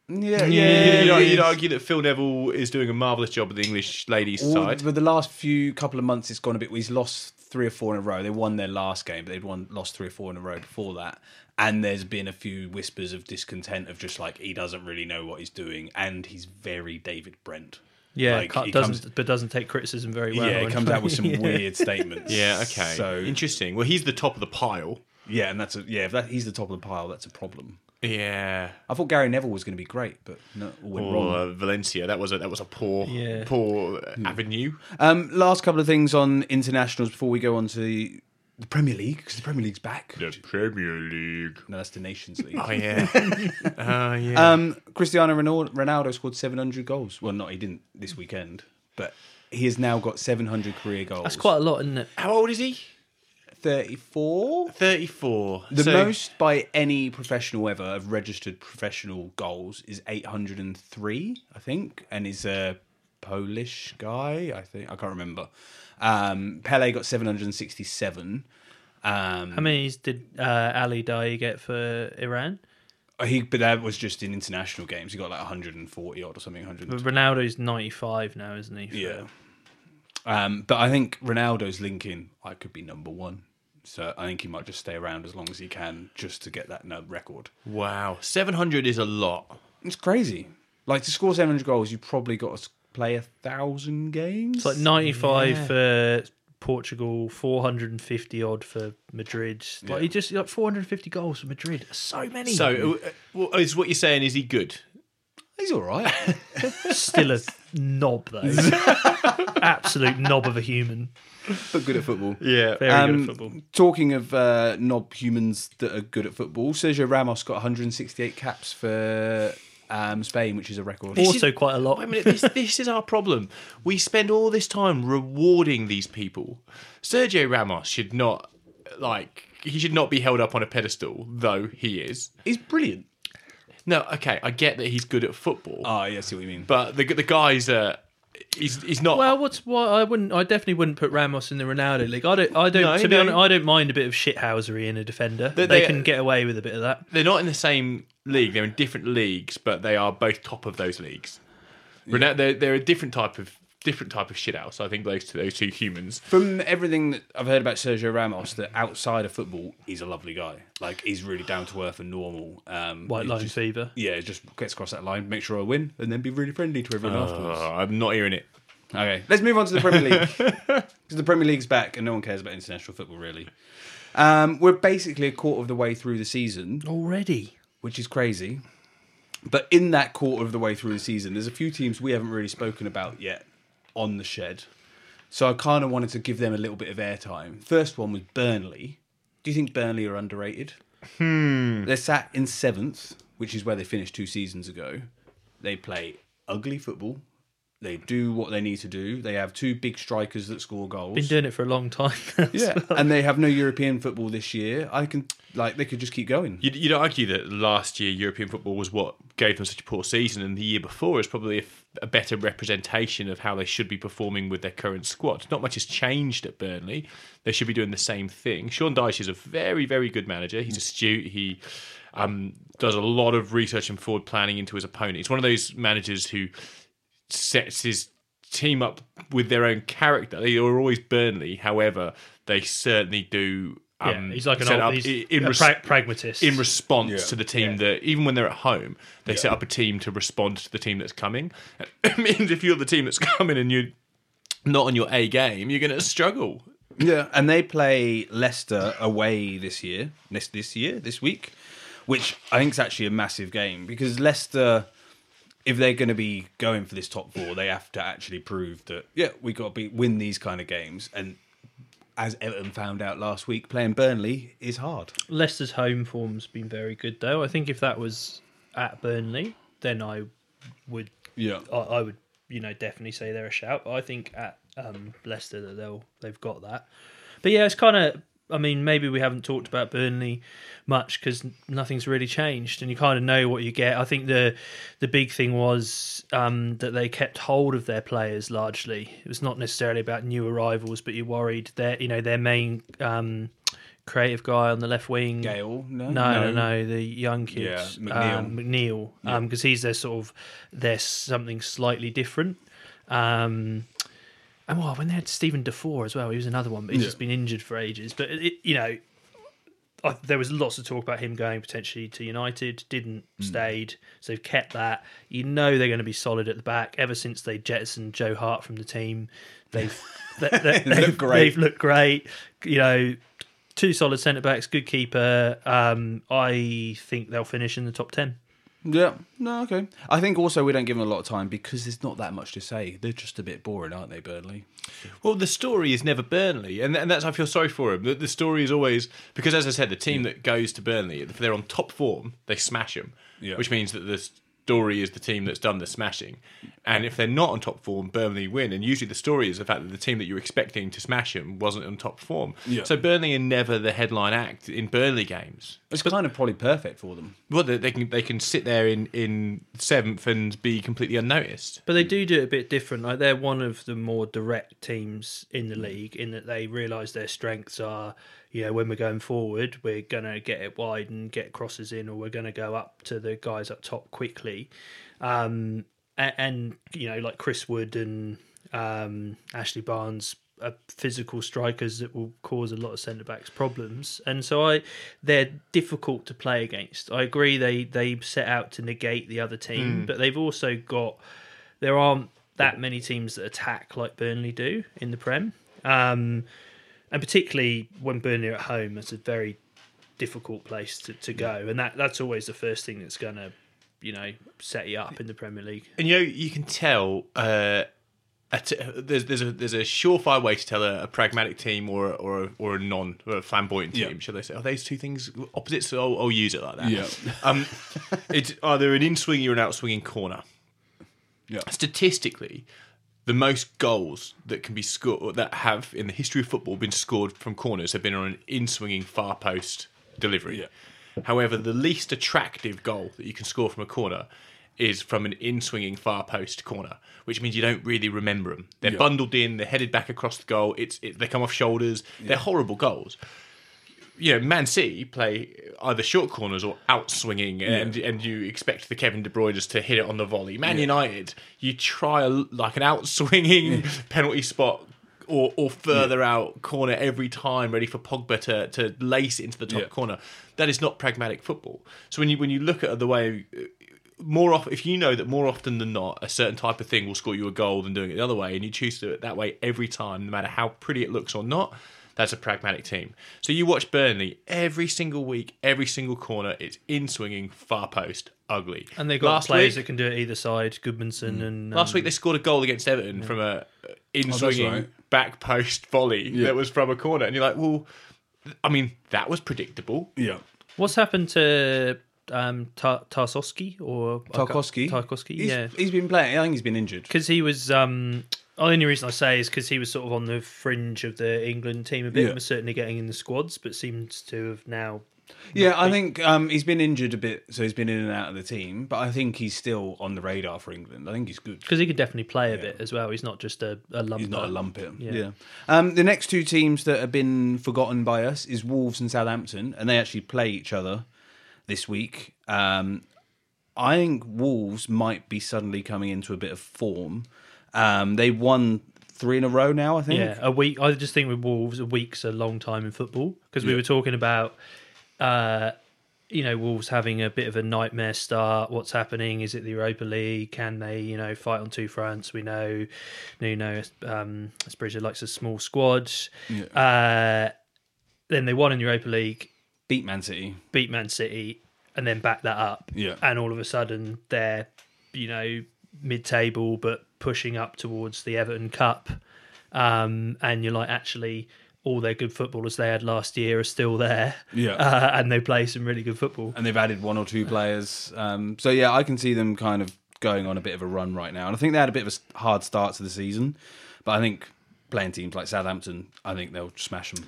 they? yeah, Yeah, you'd, yeah. you'd argue that Phil Neville is doing a marvellous job at the English ladies' All- side. But the last few couple of months, it's gone a bit. He's lost three or four in a row. They won their last game, but they'd won lost three or four in a row before that. And there's been a few whispers of discontent of just like he doesn't really know what he's doing, and he's very David Brent. yeah, Like, cut- he doesn't comes- but doesn't take criticism very well. yeah, he comes out with some Yeah. weird statements. Yeah, okay. So Interesting. Well, he's the top of the pile. Yeah, and that's a yeah. If that, he's the top of the pile, that's a problem. Yeah. I thought Gary Neville was going to be great, but no, all went Or wrong. uh, Valencia. That was a that was a poor Yeah. poor avenue. Um, last couple of things on internationals before we go on to the, the Premier League because the Premier League's back. The Premier League. No, that's the Nations League. Oh yeah. Oh yeah. Um, Cristiano Ronaldo, Ronaldo scored 700 goals. Well, not he didn't this weekend, but he has now got 700 career goals. That's quite a lot, isn't it? How old is he? 34. Thirty-four. The So- most by any professional ever of registered professional goals is 803, I think, and is a Polish guy. I think I can't remember. Um, Pele got 767. Um, How many did uh, Ali Daei get for Iran? he, but that was just in international games. He got like 140 odd or something. 100. But Ronaldo's ninety five now, isn't he? for- Yeah. Um, but I think Ronaldo's linking. I could be number one. So I think he might just stay around as long as he can, just to get that record. Wow. Seven hundred is a lot. It's crazy. Like to score 700 goals, you probably got to play a thousand games. It's like ninety five Yeah. for Portugal, four hundred and fifty odd for Madrid. Like Yeah. he just like four hundred and fifty goals for Madrid. So many. So, uh, well, is what you're saying? Is he good? He's all right. still a knob though. Absolute knob of a human. but good at football. Yeah. Very Um, good at football. Talking of uh, knob humans that are good at football, Sergio Ramos got 168 caps for um, Spain, which is a record. This Also is- quite a lot. Wait a minute, this, this is our problem. We spend all this time rewarding these people. Sergio Ramos should not, like, he should not be held up on a pedestal, though he is. He's brilliant. No, okay, I get that he's good at football, Oh, yeah, I see what you mean. but the the guy's uh, he's he's not. Well, what's why I wouldn't I definitely wouldn't put Ramos in the Ronaldo league. I don't I don't No, to be no. honest I don't mind a bit of shithousery in a defender. They- They, they- can get away with a bit of that. they're not in the same league. They're in different leagues, but they are both top of those leagues. Ronaldo, they're, they're a different type of different type of shit house. I think those two, those two humans. From everything that I've heard about Sergio Ramos, that outside of football, he's a lovely guy. Like he's really down to earth and normal. Um, White line just- fever. Yeah, just gets across that line, make sure I win, and then be really friendly to everyone afterwards. Oh, I'm not hearing it. Okay, let's move on to the Premier League because the Premier League's back, and no one cares about international football really. Um, we're basically a quarter of the way through the season, Already. which is crazy. But in that quarter of the way through the season, there's a few teams we haven't really spoken about yet on the shed. So I kind of wanted to give them a little bit of airtime. First one was Burnley. Do you think Burnley are underrated? Hmm. They're sat in seventh, which is where they finished two seasons ago. They play ugly football. They do what they need to do. They have two big strikers that score goals. Been doing it for a long time. yeah, and they have no European football this year. I can like they could just keep going. You'd, you'd argue that last year European football was what gave them such a poor season, and the year before is probably a, f- a better representation of how they should be performing with their current squad. Not much has changed at Burnley. They should be doing the same thing. Sean Dyche is a very, very good manager. He's astute. He um, does a lot of research and forward planning into his opponent. He's one of those managers who sets his team up with their own character. They are always Burnley, however, they certainly do. Yeah, Um, he's like an set old, up he's in a res- pra- pragmatist. in response Yeah. to the team that even when they're at home, they set up a team to respond to the team that's coming. It means if you're the team that's coming and you're not on your A game, you're going to struggle. Yeah, and they play Leicester away this year. This this year, this week, which I think is actually a massive game because Leicester, if they're going to be going for this top four, they have to actually prove that yeah, we got to be win these kind of games. And as Everton found out last week, playing Burnley is hard. Leicester's home form's been very good though. I think if that was at Burnley, then I would Yeah. I, I would you know definitely say they're a shout. But I think at um, Leicester that they'll they've got that. But yeah, it's kind of. I mean, maybe we haven't talked about Burnley much because nothing's really changed, and you kind of know what you get. I think the the big thing was um, that they kept hold of their players largely. It was not necessarily about new arrivals, but you worried their you know their main um, creative guy on the left wing. Gale, no, No, no, no, the young kid, Yeah, McNeil. um, McNeil, because he's their sort of there's something slightly different. Um, and well, when they had Steven Defour as well, he was another one, but he's Yeah. just been injured for ages. But it, you know, I, there was lots of talk about him going potentially to United. Didn't Hmm. stayed, so they've kept that. You know they're going to be solid at the back. Ever since they jettisoned Joe Hart from the team, they've they, they, They they've, great. they've looked great. You know, two solid centre backs, good keeper. Um, I think they'll finish in the top ten. Yeah, no, okay. I think also we don't give them a lot of time because there's not that much to say. They're just a bit boring, aren't they, Burnley? Well, the story is never Burnley, and, and that's I feel sorry for him. The, the story is always because, as I said, the team that goes to Burnley, if they're on top form, they smash them, Yeah. which means that the story is the team that's done the smashing. And if they're not on top form, Burnley win. And usually the story is the fact that the team that you're expecting to smash them wasn't on top form. Yeah. So Burnley are never the headline act in Burnley games. It's kind of probably perfect for them. Well, they, they can they can sit there in in seventh and be completely unnoticed. But they do do it a bit different. Like they're one of the more direct teams in the league in that they realise their strengths are, you know, when we're going forward, we're gonna get it wide and get crosses in, or we're gonna go up to the guys up top quickly. Um, and, and you know, like Chris Wood and um, Ashley Barnes are physical strikers that will cause a lot of centre backs problems, and so I they're difficult to play against. I agree they they set out to negate the other team, but they've also got there aren't that many teams that attack like Burnley do in the Prem, um, and particularly when Burnley are at home, it's a very difficult place to, to go, and that that's always the first thing that's gonna you know set you up in the Premier League. And you know, you can tell. Uh, a t- there's there's a there's a surefire way to tell a, a pragmatic team or a, or a, or a non or a flamboyant team. Yeah. Shall they say? Are those two things opposites? So I'll, I'll use it like that. Yeah. Um, it's either an in swinging or an out swinging corner. Yeah. Statistically, the most goals that can be scored that have in the history of football been scored from corners have been on an in swinging far post delivery. Yeah. However, the least attractive goal that you can score from a corner is from an in swinging far post corner, which means you don't really remember them. They're Yeah. bundled in, they're headed back across the goal. It's it, they come off shoulders. They're horrible goals. You know, Man City play either short corners or out swinging, and and you expect the Kevin De Bruyne's to hit it on the volley. Man United, you try a, like an out swinging penalty spot. Or, or further out corner every time, ready for Pogba to, to lace into the top Yeah. corner. That is not pragmatic football. So when you when you look at the way more often, if you know that more often than not, a certain type of thing will score you a goal than doing it the other way, and you choose to do it that way every time, no matter how pretty it looks or not, that's a pragmatic team. So you watch Burnley every single week, every single corner, it's in swinging, far post, ugly. And they've got last players week, that can do it either side, Gudmundsson and last um, week they scored a goal against Everton from a in swinging right. back post volley Yeah. that was from a corner, and you're like, well, I mean, that was predictable. Yeah. What's happened to um, Tar- Tarkowski or Tarkowski. Tarkowski, He's, yeah, he's been playing. I think he's been injured. because he was. Um, the only reason I say is because he was sort of on the fringe of the England team a bit. Yeah. and Was certainly getting in the squads, but seems to have now. Yeah, I think um, he's been injured a bit, so he's been in and out of the team. But I think he's still on the radar for England. I think he's good. Because he could definitely play a bit as well. He's not just a, a lump. He's not a lumpet. Yeah. Yeah. Um, the next two teams that have been forgotten by us is Wolves and Southampton, and they actually play each other this week. Um, I think Wolves might be suddenly coming into a bit of form. Um, they won three in a row now. I think. Yeah, a week. I just think with Wolves, a week's a long time in football because we Yeah. were talking about, uh, you know, Wolves having a bit of a nightmare start. What's happening? Is it the Europa League? Can they, you know, fight on two fronts? We know, Nuno um, Espirito likes a small squad. Uh, then they won in Europa League, Beat Man City. beat Man City, and then back that up. Yeah. And all of a sudden, they're, you know, mid-table but pushing up towards the Everton Cup. Um, and you're like, actually, all their good footballers they had last year are still there. Yeah. uh, and they play some really good football. and they've added one or two players. Um, so yeah, I can see them kind of going on a bit of a run right now, and I think they had a bit of a hard start to the season, but I think playing teams like Southampton, I think they'll smash them.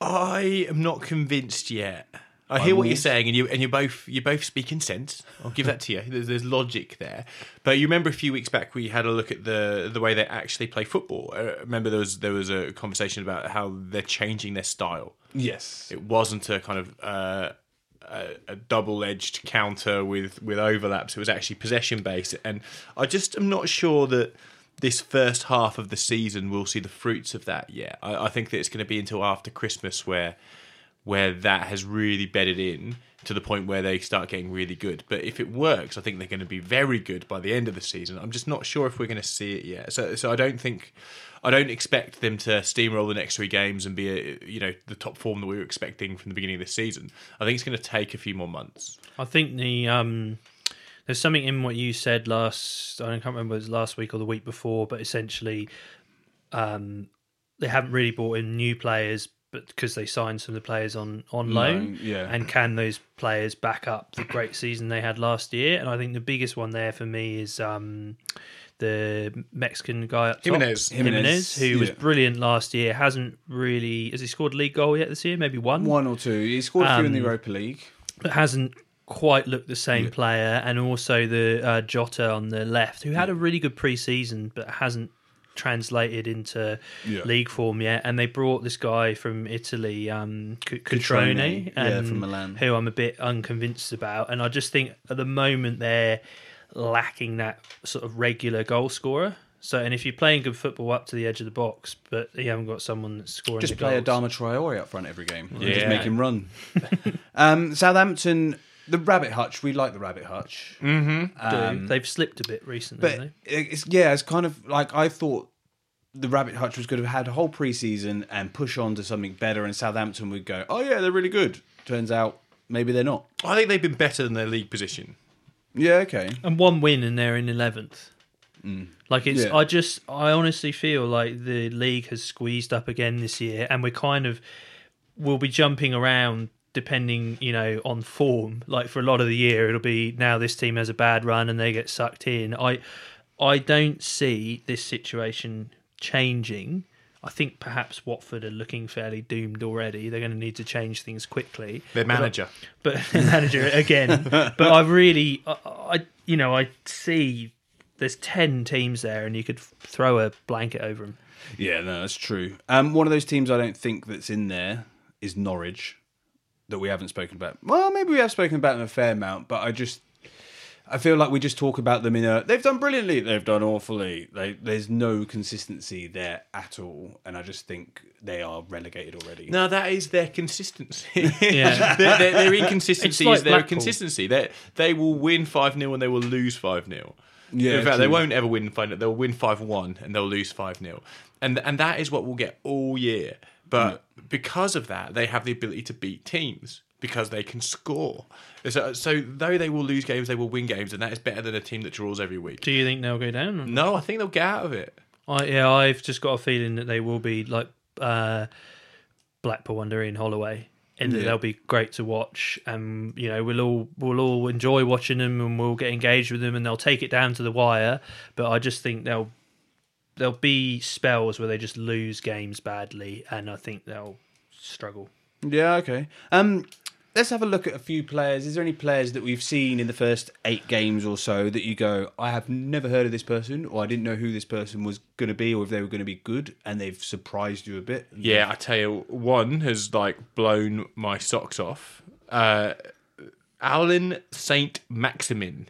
I am not convinced yet. I hear what you're saying, and you and you're both you're both speaking sense. I'll give that to you. There's, there's logic there, but you remember a few weeks back we had a look at the the way they actually play football. Uh, remember there was there was a conversation about how they're changing their style. Yes, It wasn't a kind of uh, a, a double edged counter with with overlaps. It was actually possession based, and I just am not sure that this first half of the season we'll see the fruits of that yet. I, I think that it's going to be until after Christmas where where that has really bedded in to the point where they start getting really good. But if it works, I think they're going to be very good by the end of the season. I'm just not sure if we're going to see it yet. So, so I don't think, I don't expect them to steamroll the next three games and be, a, you know, the top form that we were expecting from the beginning of the season. I think it's going to take a few more months. I think the um, there's something in what you said last. I can't remember it was last week or the week before, but essentially, um, they haven't really brought in new players, but because they signed some of the players on on loan, yeah. and can those players back up the great season they had last year? And I think the biggest one there for me is um, the Mexican guy up top, Jimenez. Jimenez, who was brilliant last year. Hasn't really has he scored a league goal yet this year? Maybe one one or two. He scored a few in the Um, Europa League. but hasn't quite looked the same player, and also the uh, Jota on the left, who had a really good pre-season but hasn't translated into Yeah. league form yet. And they brought this guy from Italy, um, C- Cutrone, yeah, and from Milan. who I'm a bit unconvinced about. And I just think at the moment they're lacking that sort of regular goal scorer. So, and if you're playing good football up to the edge of the box, but you haven't got someone that's scoring, Just play a goals. Adama Traore up front every game. Yeah. Just make him run. um, Southampton, the Rabbit Hutch. We like the Rabbit Hutch. do. Um, They've slipped a bit recently. But haven't they? it's yeah, it's kind of like I thought the Rabbit Hutch was going to have had a whole preseason and push on to something better, and Southampton would go, "Oh yeah, they're really good." Turns out maybe they're not. I think they've been better than their league position. Yeah, okay. and one win and they're in 11th like it's Yeah. i just i honestly feel like the league has squeezed up again this year and we're kind of we'll be jumping around depending you know on form like for a lot of the year it'll be now this team has a bad run and they get sucked in i i don't see this situation changing I think perhaps Watford are looking fairly doomed already. They're going to need to change things quickly. Their But I- manager. but manager again. but I really, I, I, you know, I see there's ten teams there, and you could throw a blanket over them. Yeah, no, that's true. Um, one of those teams I don't think that's in there is Norwich, that we haven't spoken about. Well, maybe we have spoken about them a fair amount, but I just, I feel like we just talk about them in a. They've done brilliantly. They've done awfully. They, there's no consistency there at all, and I just think they are relegated already. No, that is their consistency. Yeah. their, their, their inconsistency It's like is their Blackpool. consistency. They they will win five 0 and they will lose five 0 Yeah, In fact, they won't ever win five 0 They'll win five one and they'll lose five 0 and and that is what we'll get all year. But because of that, they have the ability to beat teams because they can score. So, so though they will lose games, they will win games, and that is better than a team that draws every week. Do you think they'll go down? No, I think they'll get out of it. I, yeah, I've just got a feeling that they will be like uh, Blackpool under Ian Holloway, and that Yeah. they'll be great to watch. And you know, we'll all we'll all enjoy watching them, and we'll get engaged with them, and they'll take it down to the wire. But I just think they'll there'll be spells where they just lose games badly, and I think they'll struggle. Yeah, okay. Um, let's have a look at a few players. Is there any players that we've seen in the first eight games or so that you go, I have never heard of this person, or I didn't know who this person was going to be, or if they were going to be good, and they've surprised you a bit? Yeah, I tell you, one has like blown my socks off. Uh, Alan Saint Maximin,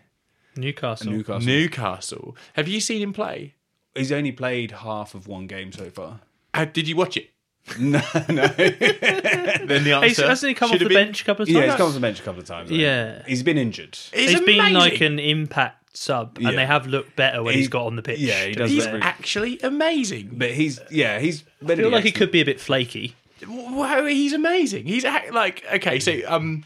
Newcastle. Newcastle. Newcastle. Have you seen him play? He's only played half of one game so far. Uh, did you watch it? no, no. Then the He's, answer hasn't he come off the been- bench a couple of times? yeah, he's come off the bench a couple of times. though. Yeah. he's been injured. He's, he's been like an impact sub, Yeah. and they have looked better when He- he's got on the pitch. yeah, he does He's look very- actually amazing. But he's yeah, he's. I feel like he could be a bit flaky. Wow, he's amazing. He's act- like okay. So um,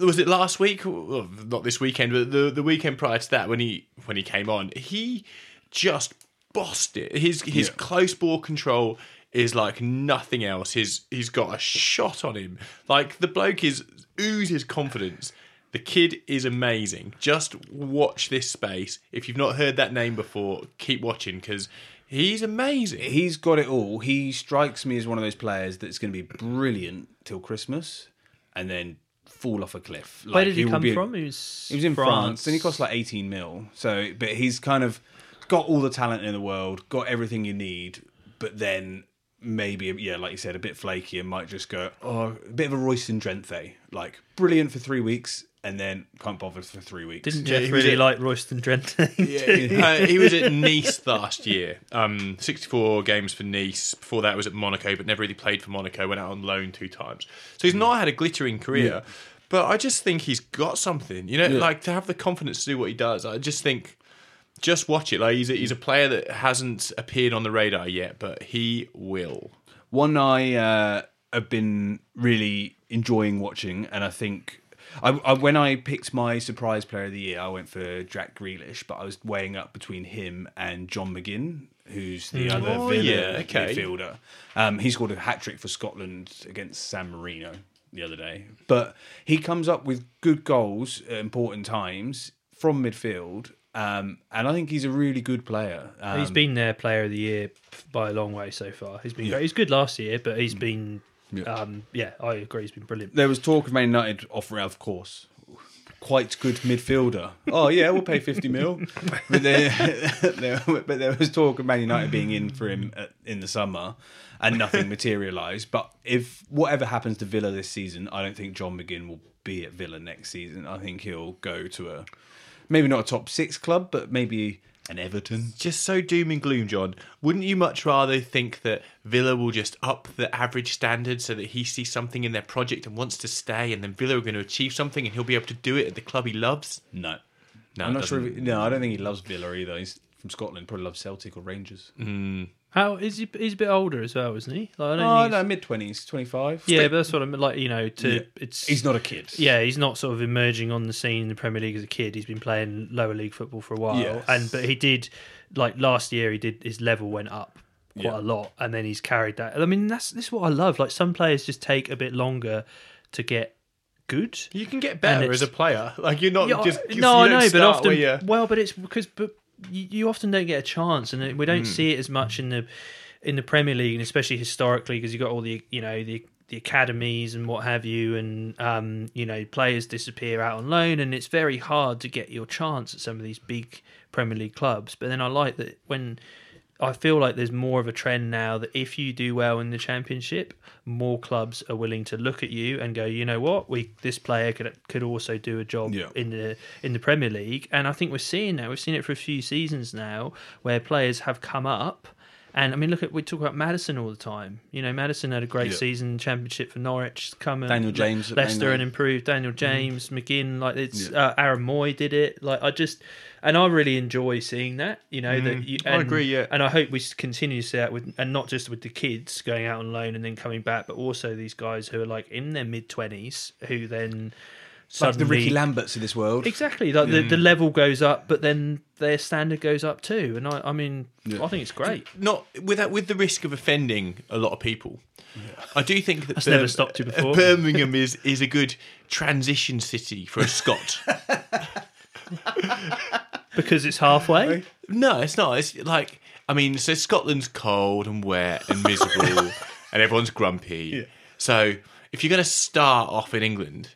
was it last week? Well, not this weekend, but the the weekend prior to that when he when he came on, he just bossed it. His his Yeah. close ball control is like nothing else. He's he's got a shot on him. Like the bloke is oozes confidence. The kid is amazing. Just watch this space. If you've not heard that name before, keep watching because he's amazing. He's got it all. He strikes me as one of those players that's going to be brilliant till Christmas, and then fall off a cliff. Like, Where did he, will come be- from? He was, He was in France. and he cost like 18 mil. So, but he's kind of got all the talent in the world, got everything you need, but then maybe, yeah, like you said, a bit flaky and might just go, oh, a bit of a Royston Drenthe. Like, brilliant for three weeks and then can't bother for three weeks. Didn't Yeah, Jeff he was really at- like Royston Drenthe? uh, he was at Nice last year. Um, 64 games for Nice. Before that, was at Monaco, but never really played for Monaco. Went out on loan two times. So he's not had a glittering career. But I just think he's got something. You know, like to have the confidence to do what he does. I just think, just watch it. Like he's a, he's a player that hasn't appeared on the radar yet, but he will. One I uh, have been really enjoying watching, and I think I, I, when I picked my surprise player of the year, I went for Jack Grealish, but I was weighing up between him and John McGinn, who's the other Oh, Villa yeah, okay. midfielder. Um, he scored a hat trick for Scotland against San Marino the other day, but he comes up with good goals at important times from midfield. Um, and I think he's a really good player. Um, he's been their player of the year by a long way so far. He's been great. He was good last year, but he's been, Yeah. um, yeah, I agree. He's been brilliant. there was talk of Man United offering, of course, quite good midfielder. Oh yeah, we'll pay fifty mil. But there, there, but there was talk of Man United being in for him at, in the summer, and nothing materialised. But if whatever happens to Villa this season, I don't think John McGinn will be at Villa next season. I think he'll go to a maybe not a top six club, but maybe an Everton. Just so doom and gloom, John. Wouldn't you much rather think that Villa will just up the average standard so that he sees something in their project and wants to stay, and then Villa are going to achieve something and he'll be able to do it at the club he loves? No, No, I'm not sure. He, no, I don't think he loves Villa either. He's from Scotland. Probably loves Celtic or Rangers. Hmm. How is he? He's a bit older as well, isn't he? Like, I don't Oh think no, he's- mid twenties, twenty five. yeah, but that's what I'm like. You know, to Yeah. it's He's not a kid. Yeah, he's not sort of emerging on the scene in the Premier League as a kid. He's been playing lower league football for a while, Yes. and but he did like last year. He did his level went up quite Yeah. a lot, and then he's carried that. I mean, that's this is what I love. Like some players just take a bit longer to get good. You can get better as a player. Like you're not Yeah, just I- you no, I don't know, but start often where you're- well, but it's because but you, you often don't get a chance, and we don't see it as much in the in the Premier League, and especially historically because you've got all the you know the the academies and what have you, and um, you know players disappear out on loan, and it's very hard to get your chance at some of these big Premier League clubs. But then I like that when. I feel like there's more of a trend now that if you do well in the championship, more clubs are willing to look at you and go, you know what, we this player could could also do a job Yeah. in the in the Premier League, and I think we're seeing that. We've seen it for a few seasons now, where players have come up. And I mean, look at we talk about Maddison all the time. You know, Maddison had a great Yeah. season Championship for Norwich. Come Daniel James Leicester, and improved. Daniel James, McGinn, like it's Mm-hmm. Yeah. uh, Aaron Mooy did it. Like I just, and I really enjoy seeing that. You know that you. I agree, yeah. and I hope we continue to see that with, and not just with the kids going out on loan and then coming back, but also these guys who are like in their mid twenties who then Like the Ricky Lamberts of this world. Exactly, like the, the mm. level goes up, but then their standard goes up too. And I, I mean, I think it's great. not without with the risk of offending a lot of people. I do think that That's never stopped you uh, before. Birmingham is is a good transition city for a Scot. Because it's halfway. no, it's not. It's like I mean, so Scotland's cold and wet and miserable, and everyone's grumpy. So if you're going to start off in England,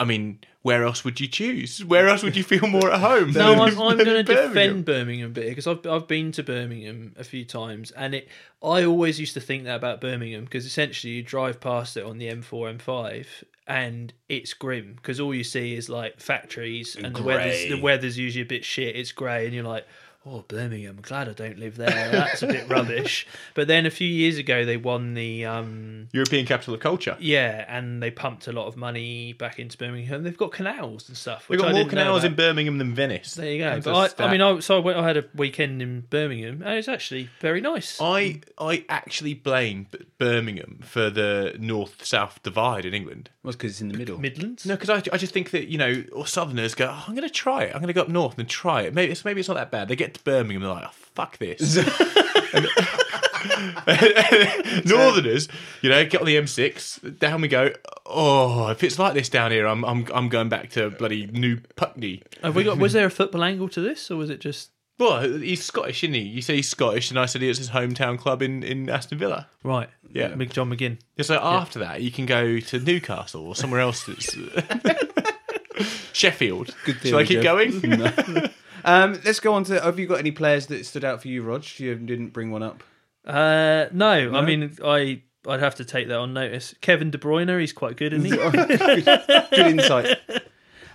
I mean, where else would you choose? Where else would you feel more at home? No, than- I'm, I'm going to defend Birmingham a bit because I've I've been to Birmingham a few times, and it I always used to think that about Birmingham because essentially you drive past it on the M4 M5 and it's grim because all you see is like factories and the weather's the weather's usually a bit shit. It's grey and you're like. Oh, Birmingham! I'm glad I don't live there. That's a bit rubbish. But then a few years ago, they won the um, European capital of culture. yeah, and they pumped a lot of money back into Birmingham. They've got canals and stuff. We've which got I more canals in Birmingham than Venice. There you go. But I, I mean, I, so I went. I had a weekend in Birmingham, and it's actually very nice. I I actually blame Birmingham for the north south divide in England. Well, because it's in the middle. Midlands. No, because I, I just think that you know, or Southerners go, oh, I'm going to try it. I'm going to go up north and try it. Maybe it's maybe it's not that bad. They get to Birmingham, they're like, oh, fuck this. Northerners, you know, get on the M6, down we go. Oh, if it's like this down here, I'm I'm I'm going back to bloody New Putney. Have we got? Was there a football angle to this, or was it just Well, he's Scottish, isn't he? You say he's Scottish, and I said it's his hometown club in, in Aston Villa. right? Yeah. Mick John McGinn. Yeah, so after that, you can go to Newcastle or somewhere else that's Sheffield. Good Shall I keep theory, going? Um, let's go on to. Have you got any players that stood out for you, Rog? You didn't bring one up. Uh, no, I mean, I I'd have to take that on notice. Kevin De Bruyne, he's quite good, isn't he? Good insight.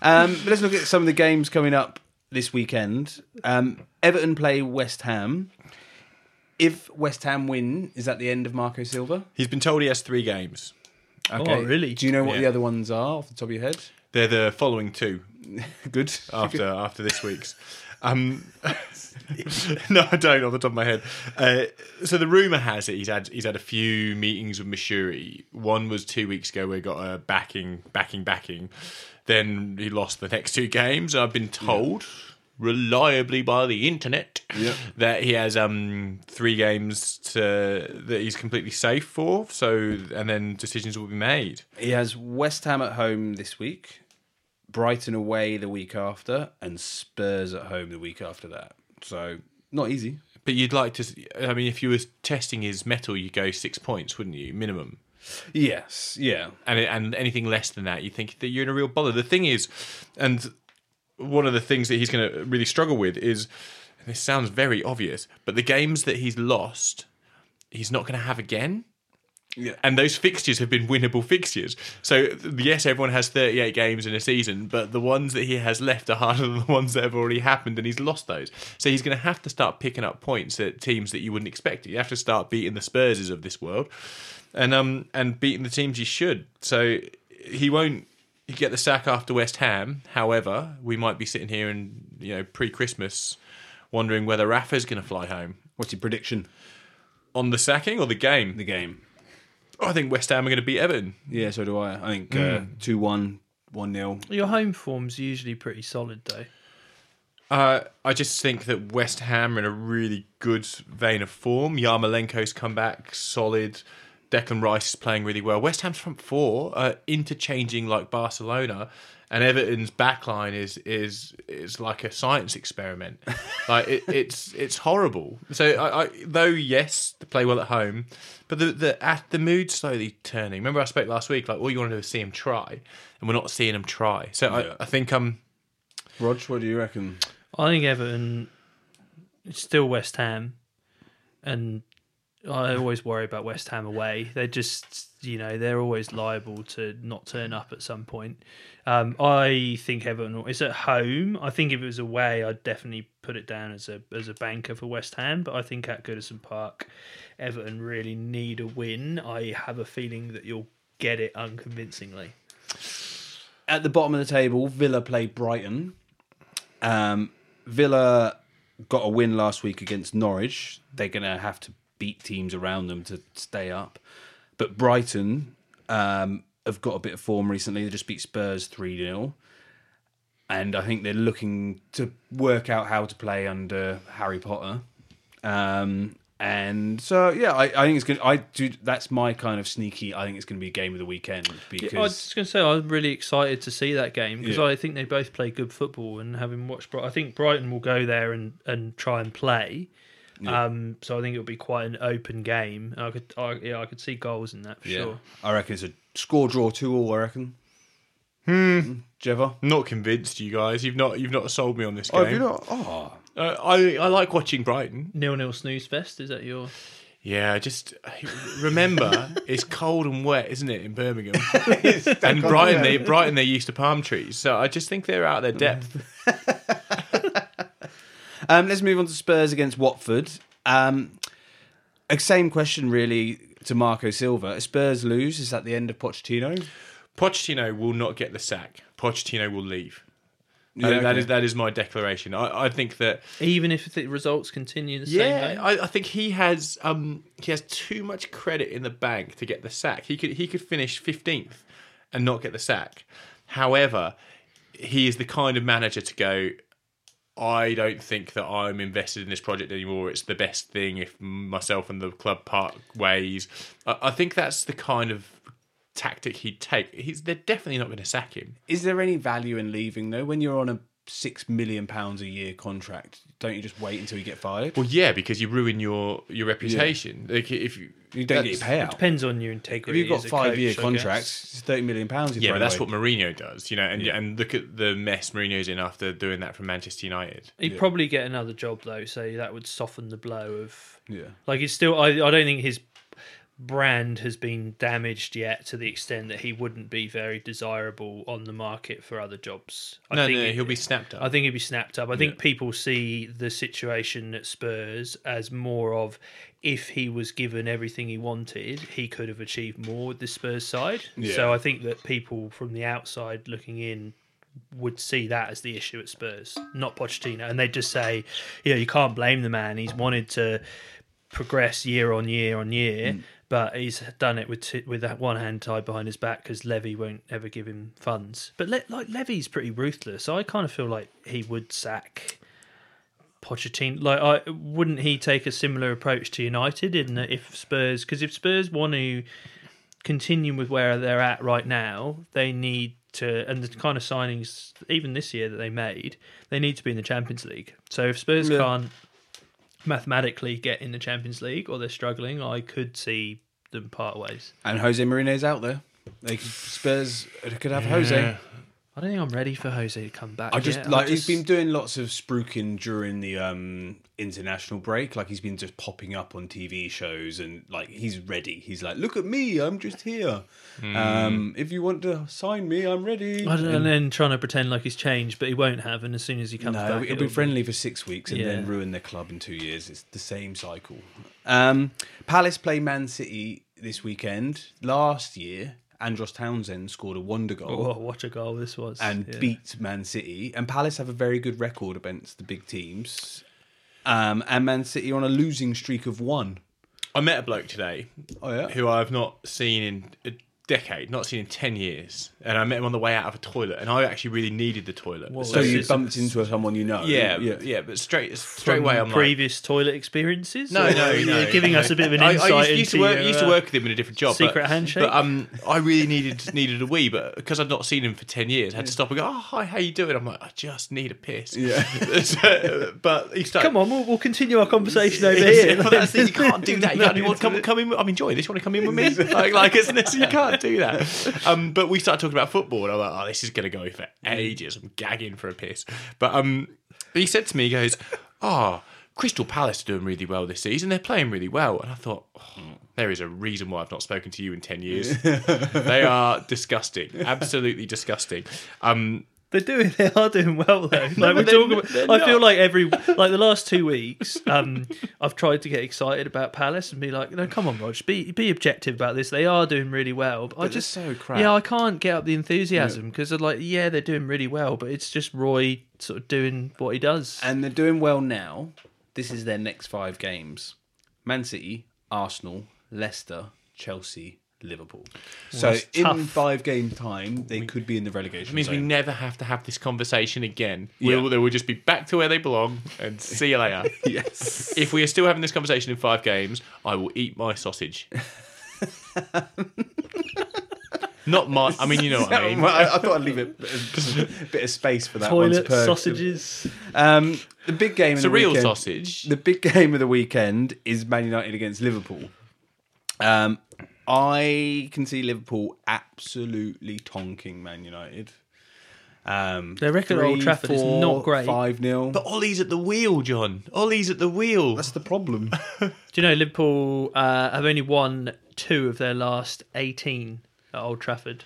Um, but let's look at some of the games coming up this weekend. Um, Everton play West Ham. If West Ham win, is that the end of Marco Silva? He's been told he has three games. Okay. really? Do you know what the other ones are off the top of your head? They're the following two Good. after after this week's. Um, no, I don't off the top of my head. Uh, so the rumor has it he's had he's had a few meetings with Moshiri. One was two weeks ago where he got a backing, backing, backing. Then he lost the next two games. I've been told reliably by the internet Yeah. that he has um three games to that he's completely safe for. So and then decisions will be made. He has West Ham at home this week, Brighton away the week after, and Spurs at home the week after that. So not easy. But you'd like to. I mean, if you were testing his mettle, you go six points, wouldn't you, minimum? Yes. Yeah. And and anything less than that, you think that you're in a real bother. The thing is, and one of the things that he's going to really struggle with is, and this sounds very obvious, but the games that he's lost, he's not going to have again. Yeah. And those fixtures have been winnable fixtures. So yes, everyone has 38 games in a season, but the ones that he has left are harder than the ones that have already happened, and he's lost those. So he's going to have to start picking up points at teams that you wouldn't expect. You have to start beating the Spurses of this world, and um and beating the teams you should. So he won't get the sack after West Ham. However, we might be sitting here and you know pre-Christmas, wondering whether Rafa's going to fly home What's your prediction? on the sacking or the game. The game. I think West Ham are going to beat Everton. Yeah, so do I. I think uh, 2 1, 1 0. Your home form's usually pretty solid, though. Uh, I just think that West Ham are in a really good vein of form. Yarmolenko's come back solid. Declan Rice is playing really well. West Ham's front four are interchanging like Barcelona, and Everton's backline is is is like a science experiment. like it, it's it's horrible. So I, I though yes, they play well at home, but the the at the mood slowly turning. Remember I spoke last week like all you want to do is see him try, and we're not seeing him try. So Yeah. I, I think um Rog, what do you reckon? I think Everton, it's still West Ham, and I always worry about West Ham away. They're just, you know, they're always liable to not turn up at some point. Um, I think Everton is at home. I think if it was away, I'd definitely put it down as a as a banker for West Ham. But I think at Goodison Park, Everton really need a win. I have a feeling that you'll get it unconvincingly. At the bottom of the table, Villa play Brighton. Um, Villa got a win last week against Norwich. They're going to have to beat teams around them to stay up. But Brighton um, have got a bit of form recently. They just beat Spurs 3 0. And I think they're looking to work out how to play under Harry Potter. Um, and so, yeah, I, I think it's going to, I do, that's my kind of sneaky, I think it's going to be a game of the weekend because. I was just going to say I'm really excited to see that game because Yeah. I think they both play good football and having watched, I think Brighton will go there and, and try and play. Um, so I think it'll be quite an open game. I could, I, yeah, I could see goals in that for Yeah, sure. I reckon it's a score draw two all. I reckon. Hmm. Jever. Not convinced, you guys. You've not you've not sold me on this game. Oh, have you not? Oh, Uh, I I like watching Brighton. Nil nil snooze fest. Is that your? Yeah, just remember it's cold and wet, isn't it, in Birmingham? and Brighton, they Brighton, they're used to palm trees, so I just think they're out of their depth. um, let's move on to Spurs against Watford. Um, same question really to Marco Silva. Spurs lose. Is that the end of Pochettino? Pochettino will not get the sack. Pochettino will leave. Yeah, That- that okay. is that is my declaration. I, I think that Even if the results continue the same yeah, way. I, I think he has um he has too much credit in the bank to get the sack. He could he could finish fifteenth and not get the sack. However, he is the kind of manager to go. I don't think that I'm invested in this project anymore. It's the best thing if myself and the club part ways. I, I think that's the kind of tactic he'd take. He's they're definitely not going to sack him. Is there any value in leaving though? When you're on a six million pounds a year contract, don't you just wait until you get fired? Well, yeah, because you ruin your your reputation. Like if you You don't get your that's- payout. Depends on your If integrity. you've got as a five year coach, I contracts, it's thirty million pounds. Yeah, but that's what Mourinho does, you know, and Yeah. and look at the mess Mourinho's in after doing that from Manchester United. He'd Yeah. probably get another job though, so that would soften the blow of Yeah. like he's still. I, I don't think his brand has been damaged yet to the extent that he wouldn't be very desirable on the market for other jobs. I no, think no, it- he'll be snapped up. I think he'd be snapped up. I think people see the situation at Spurs as more of if he was given everything he wanted, he could have achieved more with the Spurs side. Yeah. So I think that people from the outside looking in would see that as the issue at Spurs, not Pochettino, and they'd just say, you know, you can't blame the man. He's wanted to progress year on year on year. Mm. But he's done it with t- with that one hand tied behind his back because Levy won't ever give him funds. But Le- like Levy's pretty ruthless. I kind of feel like he would sack Pochettino. Like, I wouldn't he take a similar approach to United in that if Spurs, because if Spurs want to continue with where they're at right now, they need to, and the kind of signings even this year that they made, they need to be in the Champions League. So if Spurs Yeah. can't mathematically get in the Champions League or they're struggling, I could see them part ways. And Jose Mourinho's out there. They could, Spurs could have Jose. I don't think I'm ready for Jose to come back. I just yet. like just- he's been doing lots of spruiking during the um international break. Like he's been just popping up on TV shows and like he's ready. He's like, look at me, I'm just here. Um, if you want to sign me, I'm ready. I don't, And- and then trying to pretend like he's changed, but he won't have. And as soon as he comes no, back, it'll be friendly for six weeks and then ruin their club in two years. It's the same cycle. Um, Palace play Man City this weekend. Last year, Andros Townsend scored a wonder goal. Oh, what a goal this was! and Yeah. beat Man City. And Palace have a very good record against the big teams. Um, and Man City are on a losing streak of one. I met a bloke today Oh yeah. who I've not seen in a decade, not seen in ten years, and I met him on the way out of a toilet, and I actually really needed the toilet. What So was you this? bumped into someone you know. yeah, yeah, but straight straight From away I'm like. previous toilet experiences. No, Or no, you're no. giving no. us a bit of an insight I, used, used to work, your, used to uh, work with him in a different job. secret but, handshake? But um, I really needed needed a wee, but because I'd not seen him for ten years, I had to stop and go. Oh, hi, how you doing? I'm like, I just need a piss. Yeah. So, but he started. Come on, we'll, we'll continue our conversation over here. but that's the, you can't do that. You, can't, you want to come, come in? I'm enjoying this. You want to come in with me? Like, like isn't it? You can't do that. Um, but we started talking about football, and I'm like, oh, this is going to go for ages. I'm gagging for a piss. But um, he said to me, he goes, oh, Crystal Palace are doing really well this season. They're playing really well. And I thought, oh, there is a reason why I've not spoken to you in 10 years. they are disgusting. Absolutely disgusting. Um, They're doing. They are doing well though. Like but we're talking. About, I feel like every like the last two weeks, um, I've tried to get excited about Palace and be like, no, come on, Rog, be be objective about this. They are doing really well. But, I just so crap. Yeah, I can't get up the enthusiasm because I'm like, yeah, they're doing really well, but it's just Roy sort of doing what he does. And they're doing well now. This is their next five games: Man City, Arsenal, Leicester, Chelsea, Liverpool. so that's in tough. five game time, they could be in the relegation. It means we never have to have this conversation again. Yeah. We'll, they will just be back to where they belong and see you later. yes. if we are still having this conversation in five games, I will eat my sausage. Not my. I mean, you know what I mean. I, I thought I'd leave it a bit of space for that. Toilet one per- sausages. Um, the big game. It's of a the real weekend, sausage. The big game of the weekend is Man United against Liverpool. Um, I can see Liverpool absolutely tonking Man United. Um, Their record at Old Trafford is not great. Five 0 But Ollie's at the wheel, John. Ollie's at the wheel. That's the problem. Do you know Liverpool uh, have only won two of their last eighteen at Old Trafford?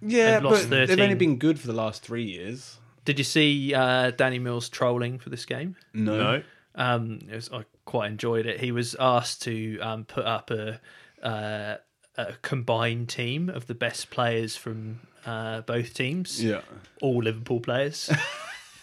yeah, They've lost but they've only been good for the last three years. Did you see uh, Danny Mills trolling for this game? No. no. Um, it was, I quite enjoyed it. He was asked to um, put up a, uh, a combined team of the best players from uh, both teams, Yeah. all Liverpool players.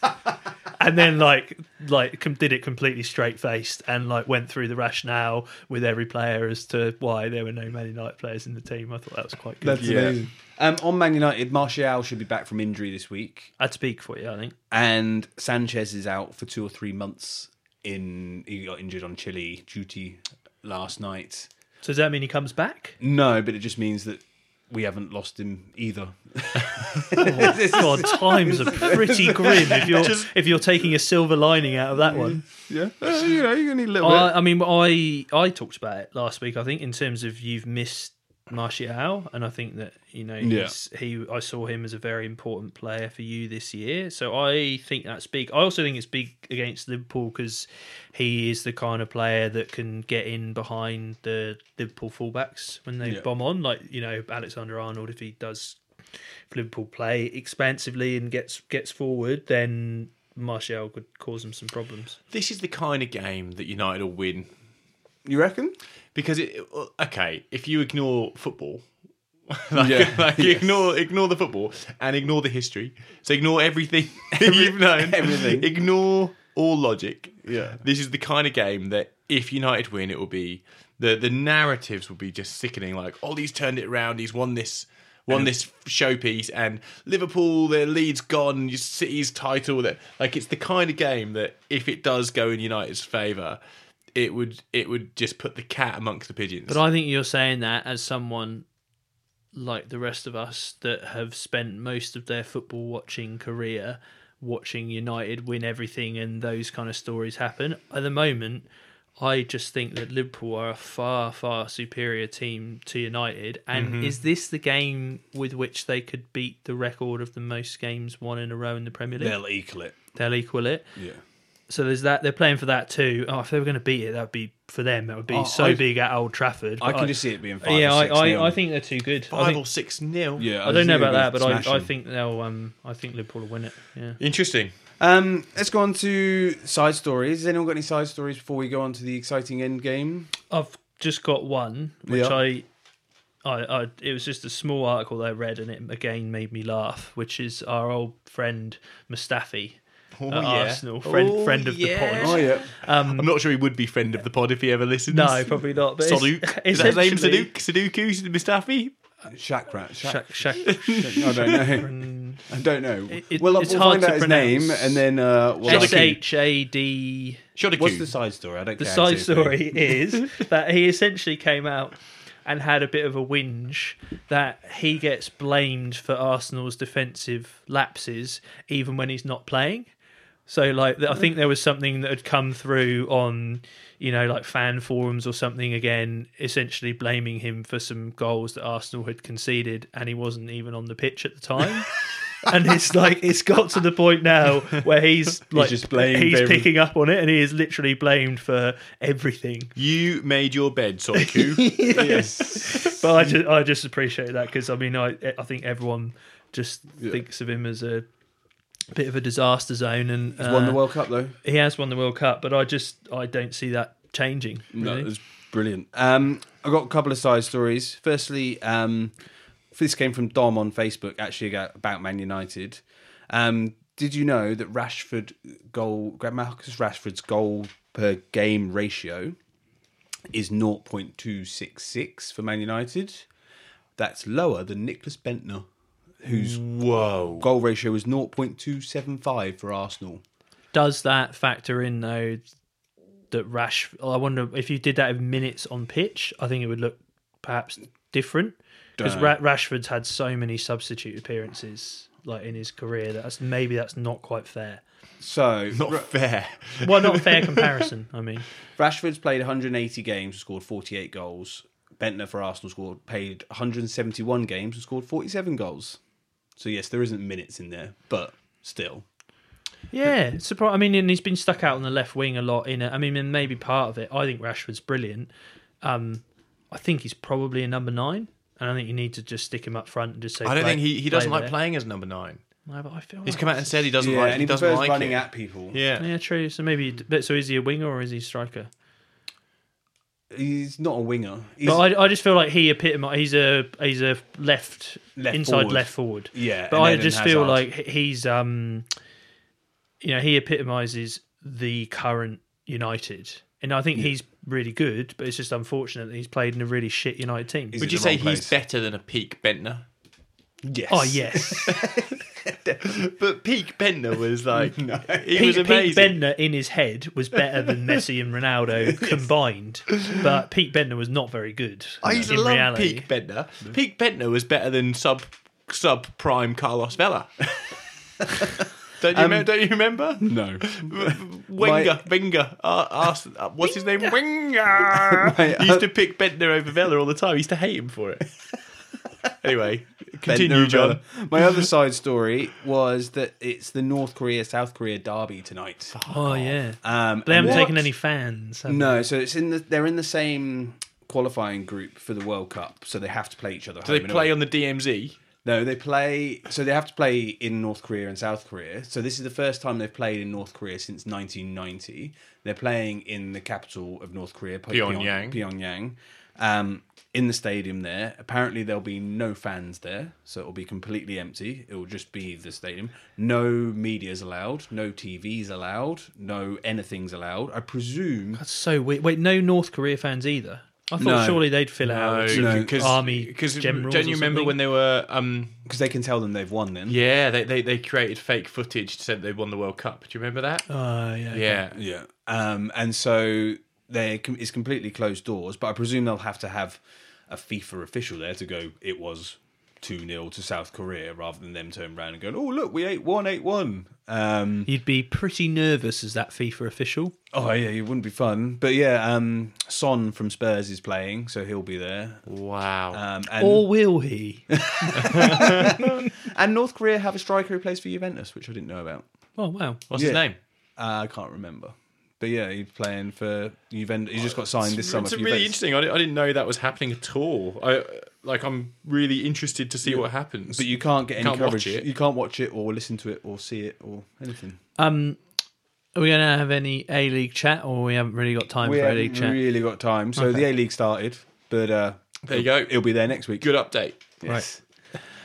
and and then like like com- did it completely straight faced and like went through the rationale with every player as to why there were no Man United players in the team. I thought that was quite good. That's Yeah. amazing. Um, on Man United, Martial should be back from injury this week, I'd speak for you, I think. and Sanchez is out for two or three months. In he got injured on Chile duty last night. So does that mean he comes back? No, but it just means that we haven't lost him either. God, times are pretty grim if you're if you're taking a silver lining out of that one. Yeah, Uh, you know, you're gonna need a little I, I mean, I I talked about it last week. I think in terms of you've missed Martial, and I think that you know he's, he. I saw him as a very important player for you this year. So I think that's big. I also think it's big against Liverpool because he is the kind of player that can get in behind the Liverpool fullbacks when they Yeah. bomb on. Like you know Alexander Arnold, if he does, if Liverpool play expansively and gets gets forward, then Martial could cause them some problems. This is the kind of game that United will win You reckon? Because it. Uh, okay, if you ignore football, like, Yeah. like Yes. ignore ignore the football and ignore the history. So ignore everything you've known. everything. Ignore all logic. Yeah. This is the kind of game that if United win, it will be the the narratives will be just sickening. Like, oh, he's turned it around. He's won this. Won this showpiece and Liverpool, their lead's gone. City's title, that like it's the kind of game that if it does go in United's favour, it would it would just put the cat amongst the pigeons. But I think you're saying that as someone like the rest of us that have spent most of their football watching career watching United win everything and those kind of stories happen. At the moment, I just think that Liverpool are a far, far superior team to United. And mm-hmm. is this the game with which they could beat the record of the most games won in a row in the Premier League? They'll equal it. They'll equal it. Yeah. So there's that. They're playing for that too. Oh, if they were going to beat it, that would be for them. That would be Oh, so I- big at Old Trafford. I But can just see it being five yeah, or six I, nil. I, I think they're too good. I, five think, or six nil. Yeah, I don't know about that, they'll but I, I think they'll. Um, I think Liverpool will win it. Yeah. Interesting. Um, let's go on to side stories. Has anyone got any side stories before we go on to the exciting end game? I've just got one, which Yeah. I, I, I, it was just a small article that I read, and it again made me laugh. Which is our old friend Mustafi Oh, at yeah. Arsenal, friend Oh, friend of yeah. the pod. yeah. Um, I'm not sure he would be friend of the pod if he ever listens. no, probably not. But it's- Saduk. Is that his name? essentially- Saduk? Sudoku? Mustafi? Shakrat. Shak- Shaq, Shaq, I don't know. I don't know. It- it- well, it's we'll hard find to out his pronounce. name and then uh, we'll S H A D. Shodaku. What's the side story? I don't The care. side actually. story is that he essentially came out and had a bit of a whinge that he gets blamed for Arsenal's defensive lapses even when he's not playing. So, like, I mm. think there was something that had come through on, you know, like fan forums or something again, essentially blaming him for some goals that Arsenal had conceded, and he wasn't even on the pitch at the time. and it's like it's got to the point now where he's like just blamed he's for picking up on it, and he is literally blamed for everything. You made your bed, Soiku. yes. But I just I just appreciate that because I mean I I think everyone just thinks of him as a bit of a disaster zone, and He's won the uh, World Cup though. he has won the World Cup, but I just I don't see that changing. No, really. it was brilliant. Um, I've got a couple of side stories. Firstly, um, this came from Dom on Facebook, actually about Man United. Um, did you know that Rashford goal, Marcus Rashford's goal per game ratio is 0.266 for Man United? That's lower than Nicklas Bendtner, whose Whoa. goal ratio is 0.275 for Arsenal. Does that factor in though that Rash? I wonder if you did that in minutes on pitch. I think it would look perhaps different because Ra- Rashford's had so many substitute appearances like in his career that that's, maybe that's not quite fair. So, Not fair. Well, not a fair comparison. I mean, Rashford's played 180 games and scored 48 goals. Bendtner for Arsenal scored played 171 games and scored 47 goals. So yes, there isn't minutes in there, but still. yeah, surprise. I mean, and he's been stuck out on the left wing a lot. In it, I mean, and maybe part of it. I think Rashford's brilliant. Um, I think he's probably a number nine, and I think you need to just stick him up front and just say. I don't play- think he, he doesn't play like there. playing as number nine. No, but I feel He's like come out and said he doesn't yeah, like and he he doesn't prefers like running it. at people. Yeah. Yeah, true. So maybe, but so is he a winger or is he a striker? He's not a winger. He's, But I, I just feel like he epitomize. He's a he's a left, Left inside forward. left forward. yeah, But I Eden just feel like he's um you know, he epitomises the current United. And I think he's really good, but it's just unfortunate that he's played in a really shit United team. Is Would you say wrong he's better than a peak Bendtner? Yes. Oh yes, But peak Bendtner was like he Pete, was amazing. Bendtner in his head was better than Messi and Ronaldo combined, but Pete Bendtner was not very good. I used to love reality. peak Bendtner. Peak Bendtner was better than sub sub prime Carlos Vela. don't you remember? Don't you remember? No. Wenger, Wenger, uh, asked, uh, what's his name? Wenger. he used to pick Bendtner over Vela all the time. He used to hate him for it. Anyway, continue, Bendtner John. My other side story was that it's the North Korea South Korea derby tonight. Oh yeah, Um, they haven't and taken any fans. have No, so it's in the they're in the same qualifying group for the World Cup, so they have to play each other. Do they play on the DMZ? No, they play. So they have to play in North Korea and South Korea. So this is the first time they've played in North Korea since 1990. They're playing in the capital of North Korea, Pyongyang. Pyongyang, um, in the stadium there. Apparently, there'll be no fans there, so it'll be completely empty. It will just be the stadium. No media's allowed. No TVs allowed. No anything's allowed. I presume That's so weird. Wait, no North Korea fans either. I thought No. surely they'd fill it out. no, some army because generals. don't you or remember something. when they were um because they can tell them they've won. Then yeah they, they they created fake footage to say they won the World Cup. Do you remember that? Oh yeah. yeah. Yeah. Um, and so they it's completely closed doors, but I presume they'll have to have a FIFA official there to go. It was two 0 to South Korea, rather than them turn around and going, "Oh look, we ate one, ate one." Um, You'd be pretty nervous as that FIFA official. oh yeah, it wouldn't be fun, but yeah. Um, Son from Spurs is playing, so he'll be there. Wow. Um, and, Or will he? and North Korea have a striker who plays for Juventus, which I didn't know about. Oh wow. What's his name? Uh, I can't remember. But yeah, he's playing for Juventus. He just got signed this summer. It's really Juventus. interesting. I didn't, know that was happening at all. I like. I'm really interested to see what happens. But you can't get any Can't watch coverage. it. You can't watch it or listen to it or see it or anything. Um, are we going to have any A League chat, or we haven't really got time we for A League chat? really got time. So the A League started, but uh, There you go. It'll be there next week. Good update. Yes.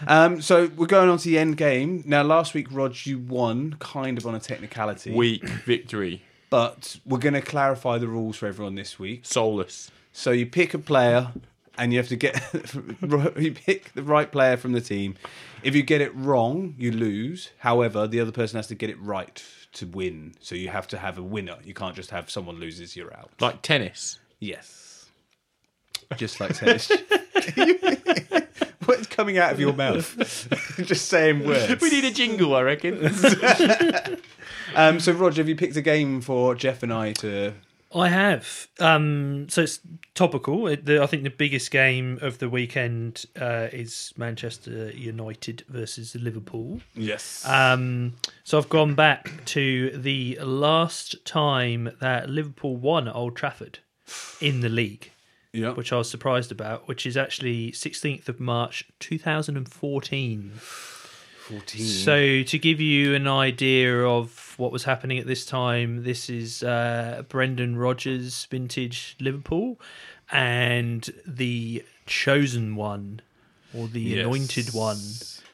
Um, so we're going on to the end game now. Last week, Rog, you won kind of on a technicality, Weak victory. But we're going to clarify the rules for everyone this week. Soulless. So you pick a player, and you have to get you pick the right player from the team. If you get it wrong, you lose. However, the other person has to get it right to win. So you have to have a winner. You can't just have someone loses, you're out. Like tennis. Yes, just like tennis. What's coming out of your mouth? just saying words. We need a jingle, I reckon. Um, so, Roger, have you picked a game for Jeff and I to? I have. Um, so it's topical. It, the, I think the biggest game of the weekend uh, is Manchester United versus Liverpool. Yes. Um, so I've gone back to the last time that Liverpool won at Old Trafford in the league, yeah. which I was surprised about, which is actually 16th of March 2014. 14. So, to give you an idea of what was happening at this time, this is uh, Brendan Rodgers vintage Liverpool and the chosen one or the Yes. anointed one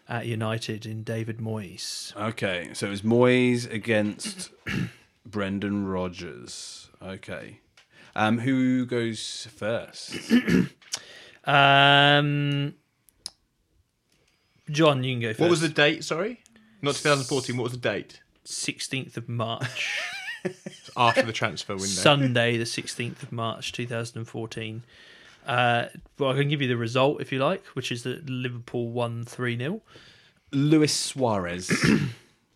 at United in David Moyes. Okay, so it was Moyes against Brendan Rodgers. Okay. Um, who goes first? Um, Jon, you can go first. what was the date? Sorry, not 2014. What was the date? 16th of March? After the transfer window. Sunday, the 16th of March 2014. Uh, well, I can give you the result if you like, which is that Liverpool won 3 0. Luis Suarez.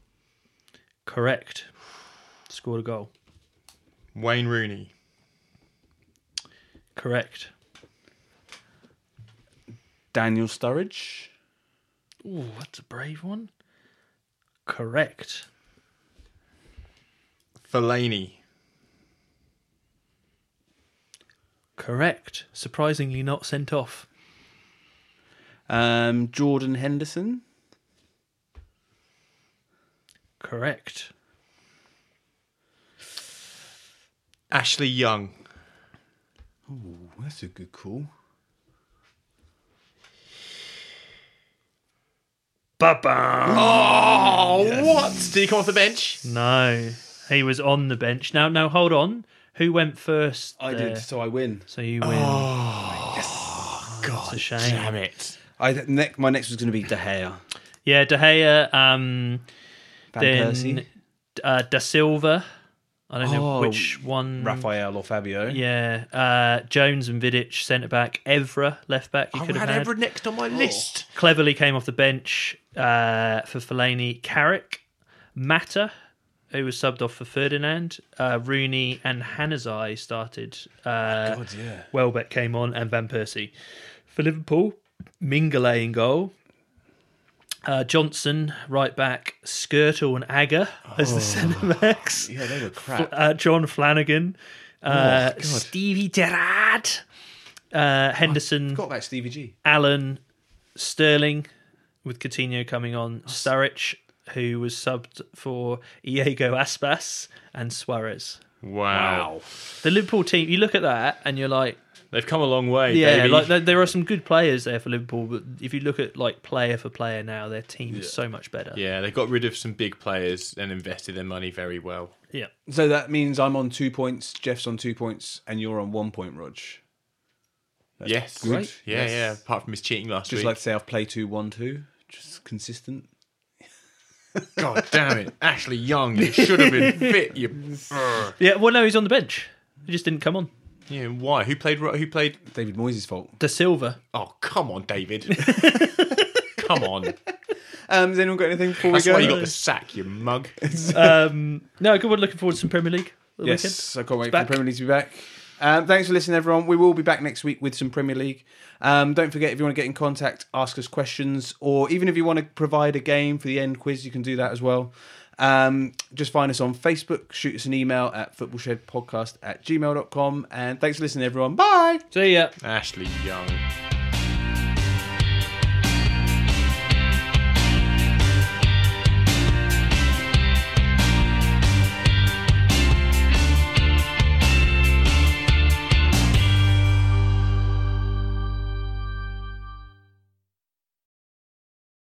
Correct. Scored a goal. Wayne Rooney. Correct. Daniel Sturridge. Ooh, that's a brave one. Correct. Fellaini. Correct. Surprisingly not sent off. Um, Jordan Henderson. Correct. Ashley Young. Ooh, that's a good call. Ba-bam. Oh, what? Did he come off the bench? No, he was on the bench. Now, now, hold on. Who went first? I there? did, so I win. So you win. Oh god, It's a shame. damn it. I next, my next was going to be De Gea. Yeah, De Gea. Um, Van then Persie, uh, Da Silva. I don't know Oh, which one. Raphael or Fabio. Yeah, uh, Jones and Vidic centre back. Evra left back. You I could have had had. Evra next on my list. Cleverley came off the bench uh, for Fellaini. Carrick, Mata, who was subbed off for Ferdinand. Uh, Rooney and Januzaj started. Uh, God, yeah. Welbeck came on, and Van Persie. For Liverpool, Mignolet in goal. Uh, Johnson, right back. Skrtel and Agger as the centre backs. Yeah, they were crap. Uh, Jon Flanagan. Uh, God. Stevie Gerrard. Uh, Henderson. Forgot about Stevie G. Allen, Sterling, with Coutinho coming on, Sturridge, who was subbed for Iago Aspas, and Suarez. Wow. The Liverpool team, you look at that and you're like, They've come a long way. yeah, baby. like there, there are some good players there for Liverpool, but if you look at like player for player now, their team is so much better. yeah, they got rid of some big players and invested their money very well. Yeah. So that means I'm on two points, Jeff's on two points, and you're on one point, Rog. yes. good. Yeah, Yes. yeah. Apart from his cheating last Just week. like to say I've played two, one, two. Just consistent. God damn it. Ashley Young, you should have been fit. You. Yeah, well, no, he's on the bench. He just didn't come on. Yeah, why? Who played? Who played? David Moyes' fault. De Silva. Oh, come on, David. come on. Um, has anyone got anything before That's we go? why you got the sack, you mug. Um, no, good one. Looking forward to some Premier League. the weekend. Yes, I can't wait It's for the Premier League to be back. Um, thanks for listening, everyone. We will be back next week with some Premier League. Um, don't forget, if you want to get in contact, ask us questions, or even if you want to provide a game for the end quiz, you can do that as well. Um, just find us on Facebook, shoot us an email at footballshedpodcast at gmail.com. And thanks for listening, everyone. Bye. See ya. Ashley Young.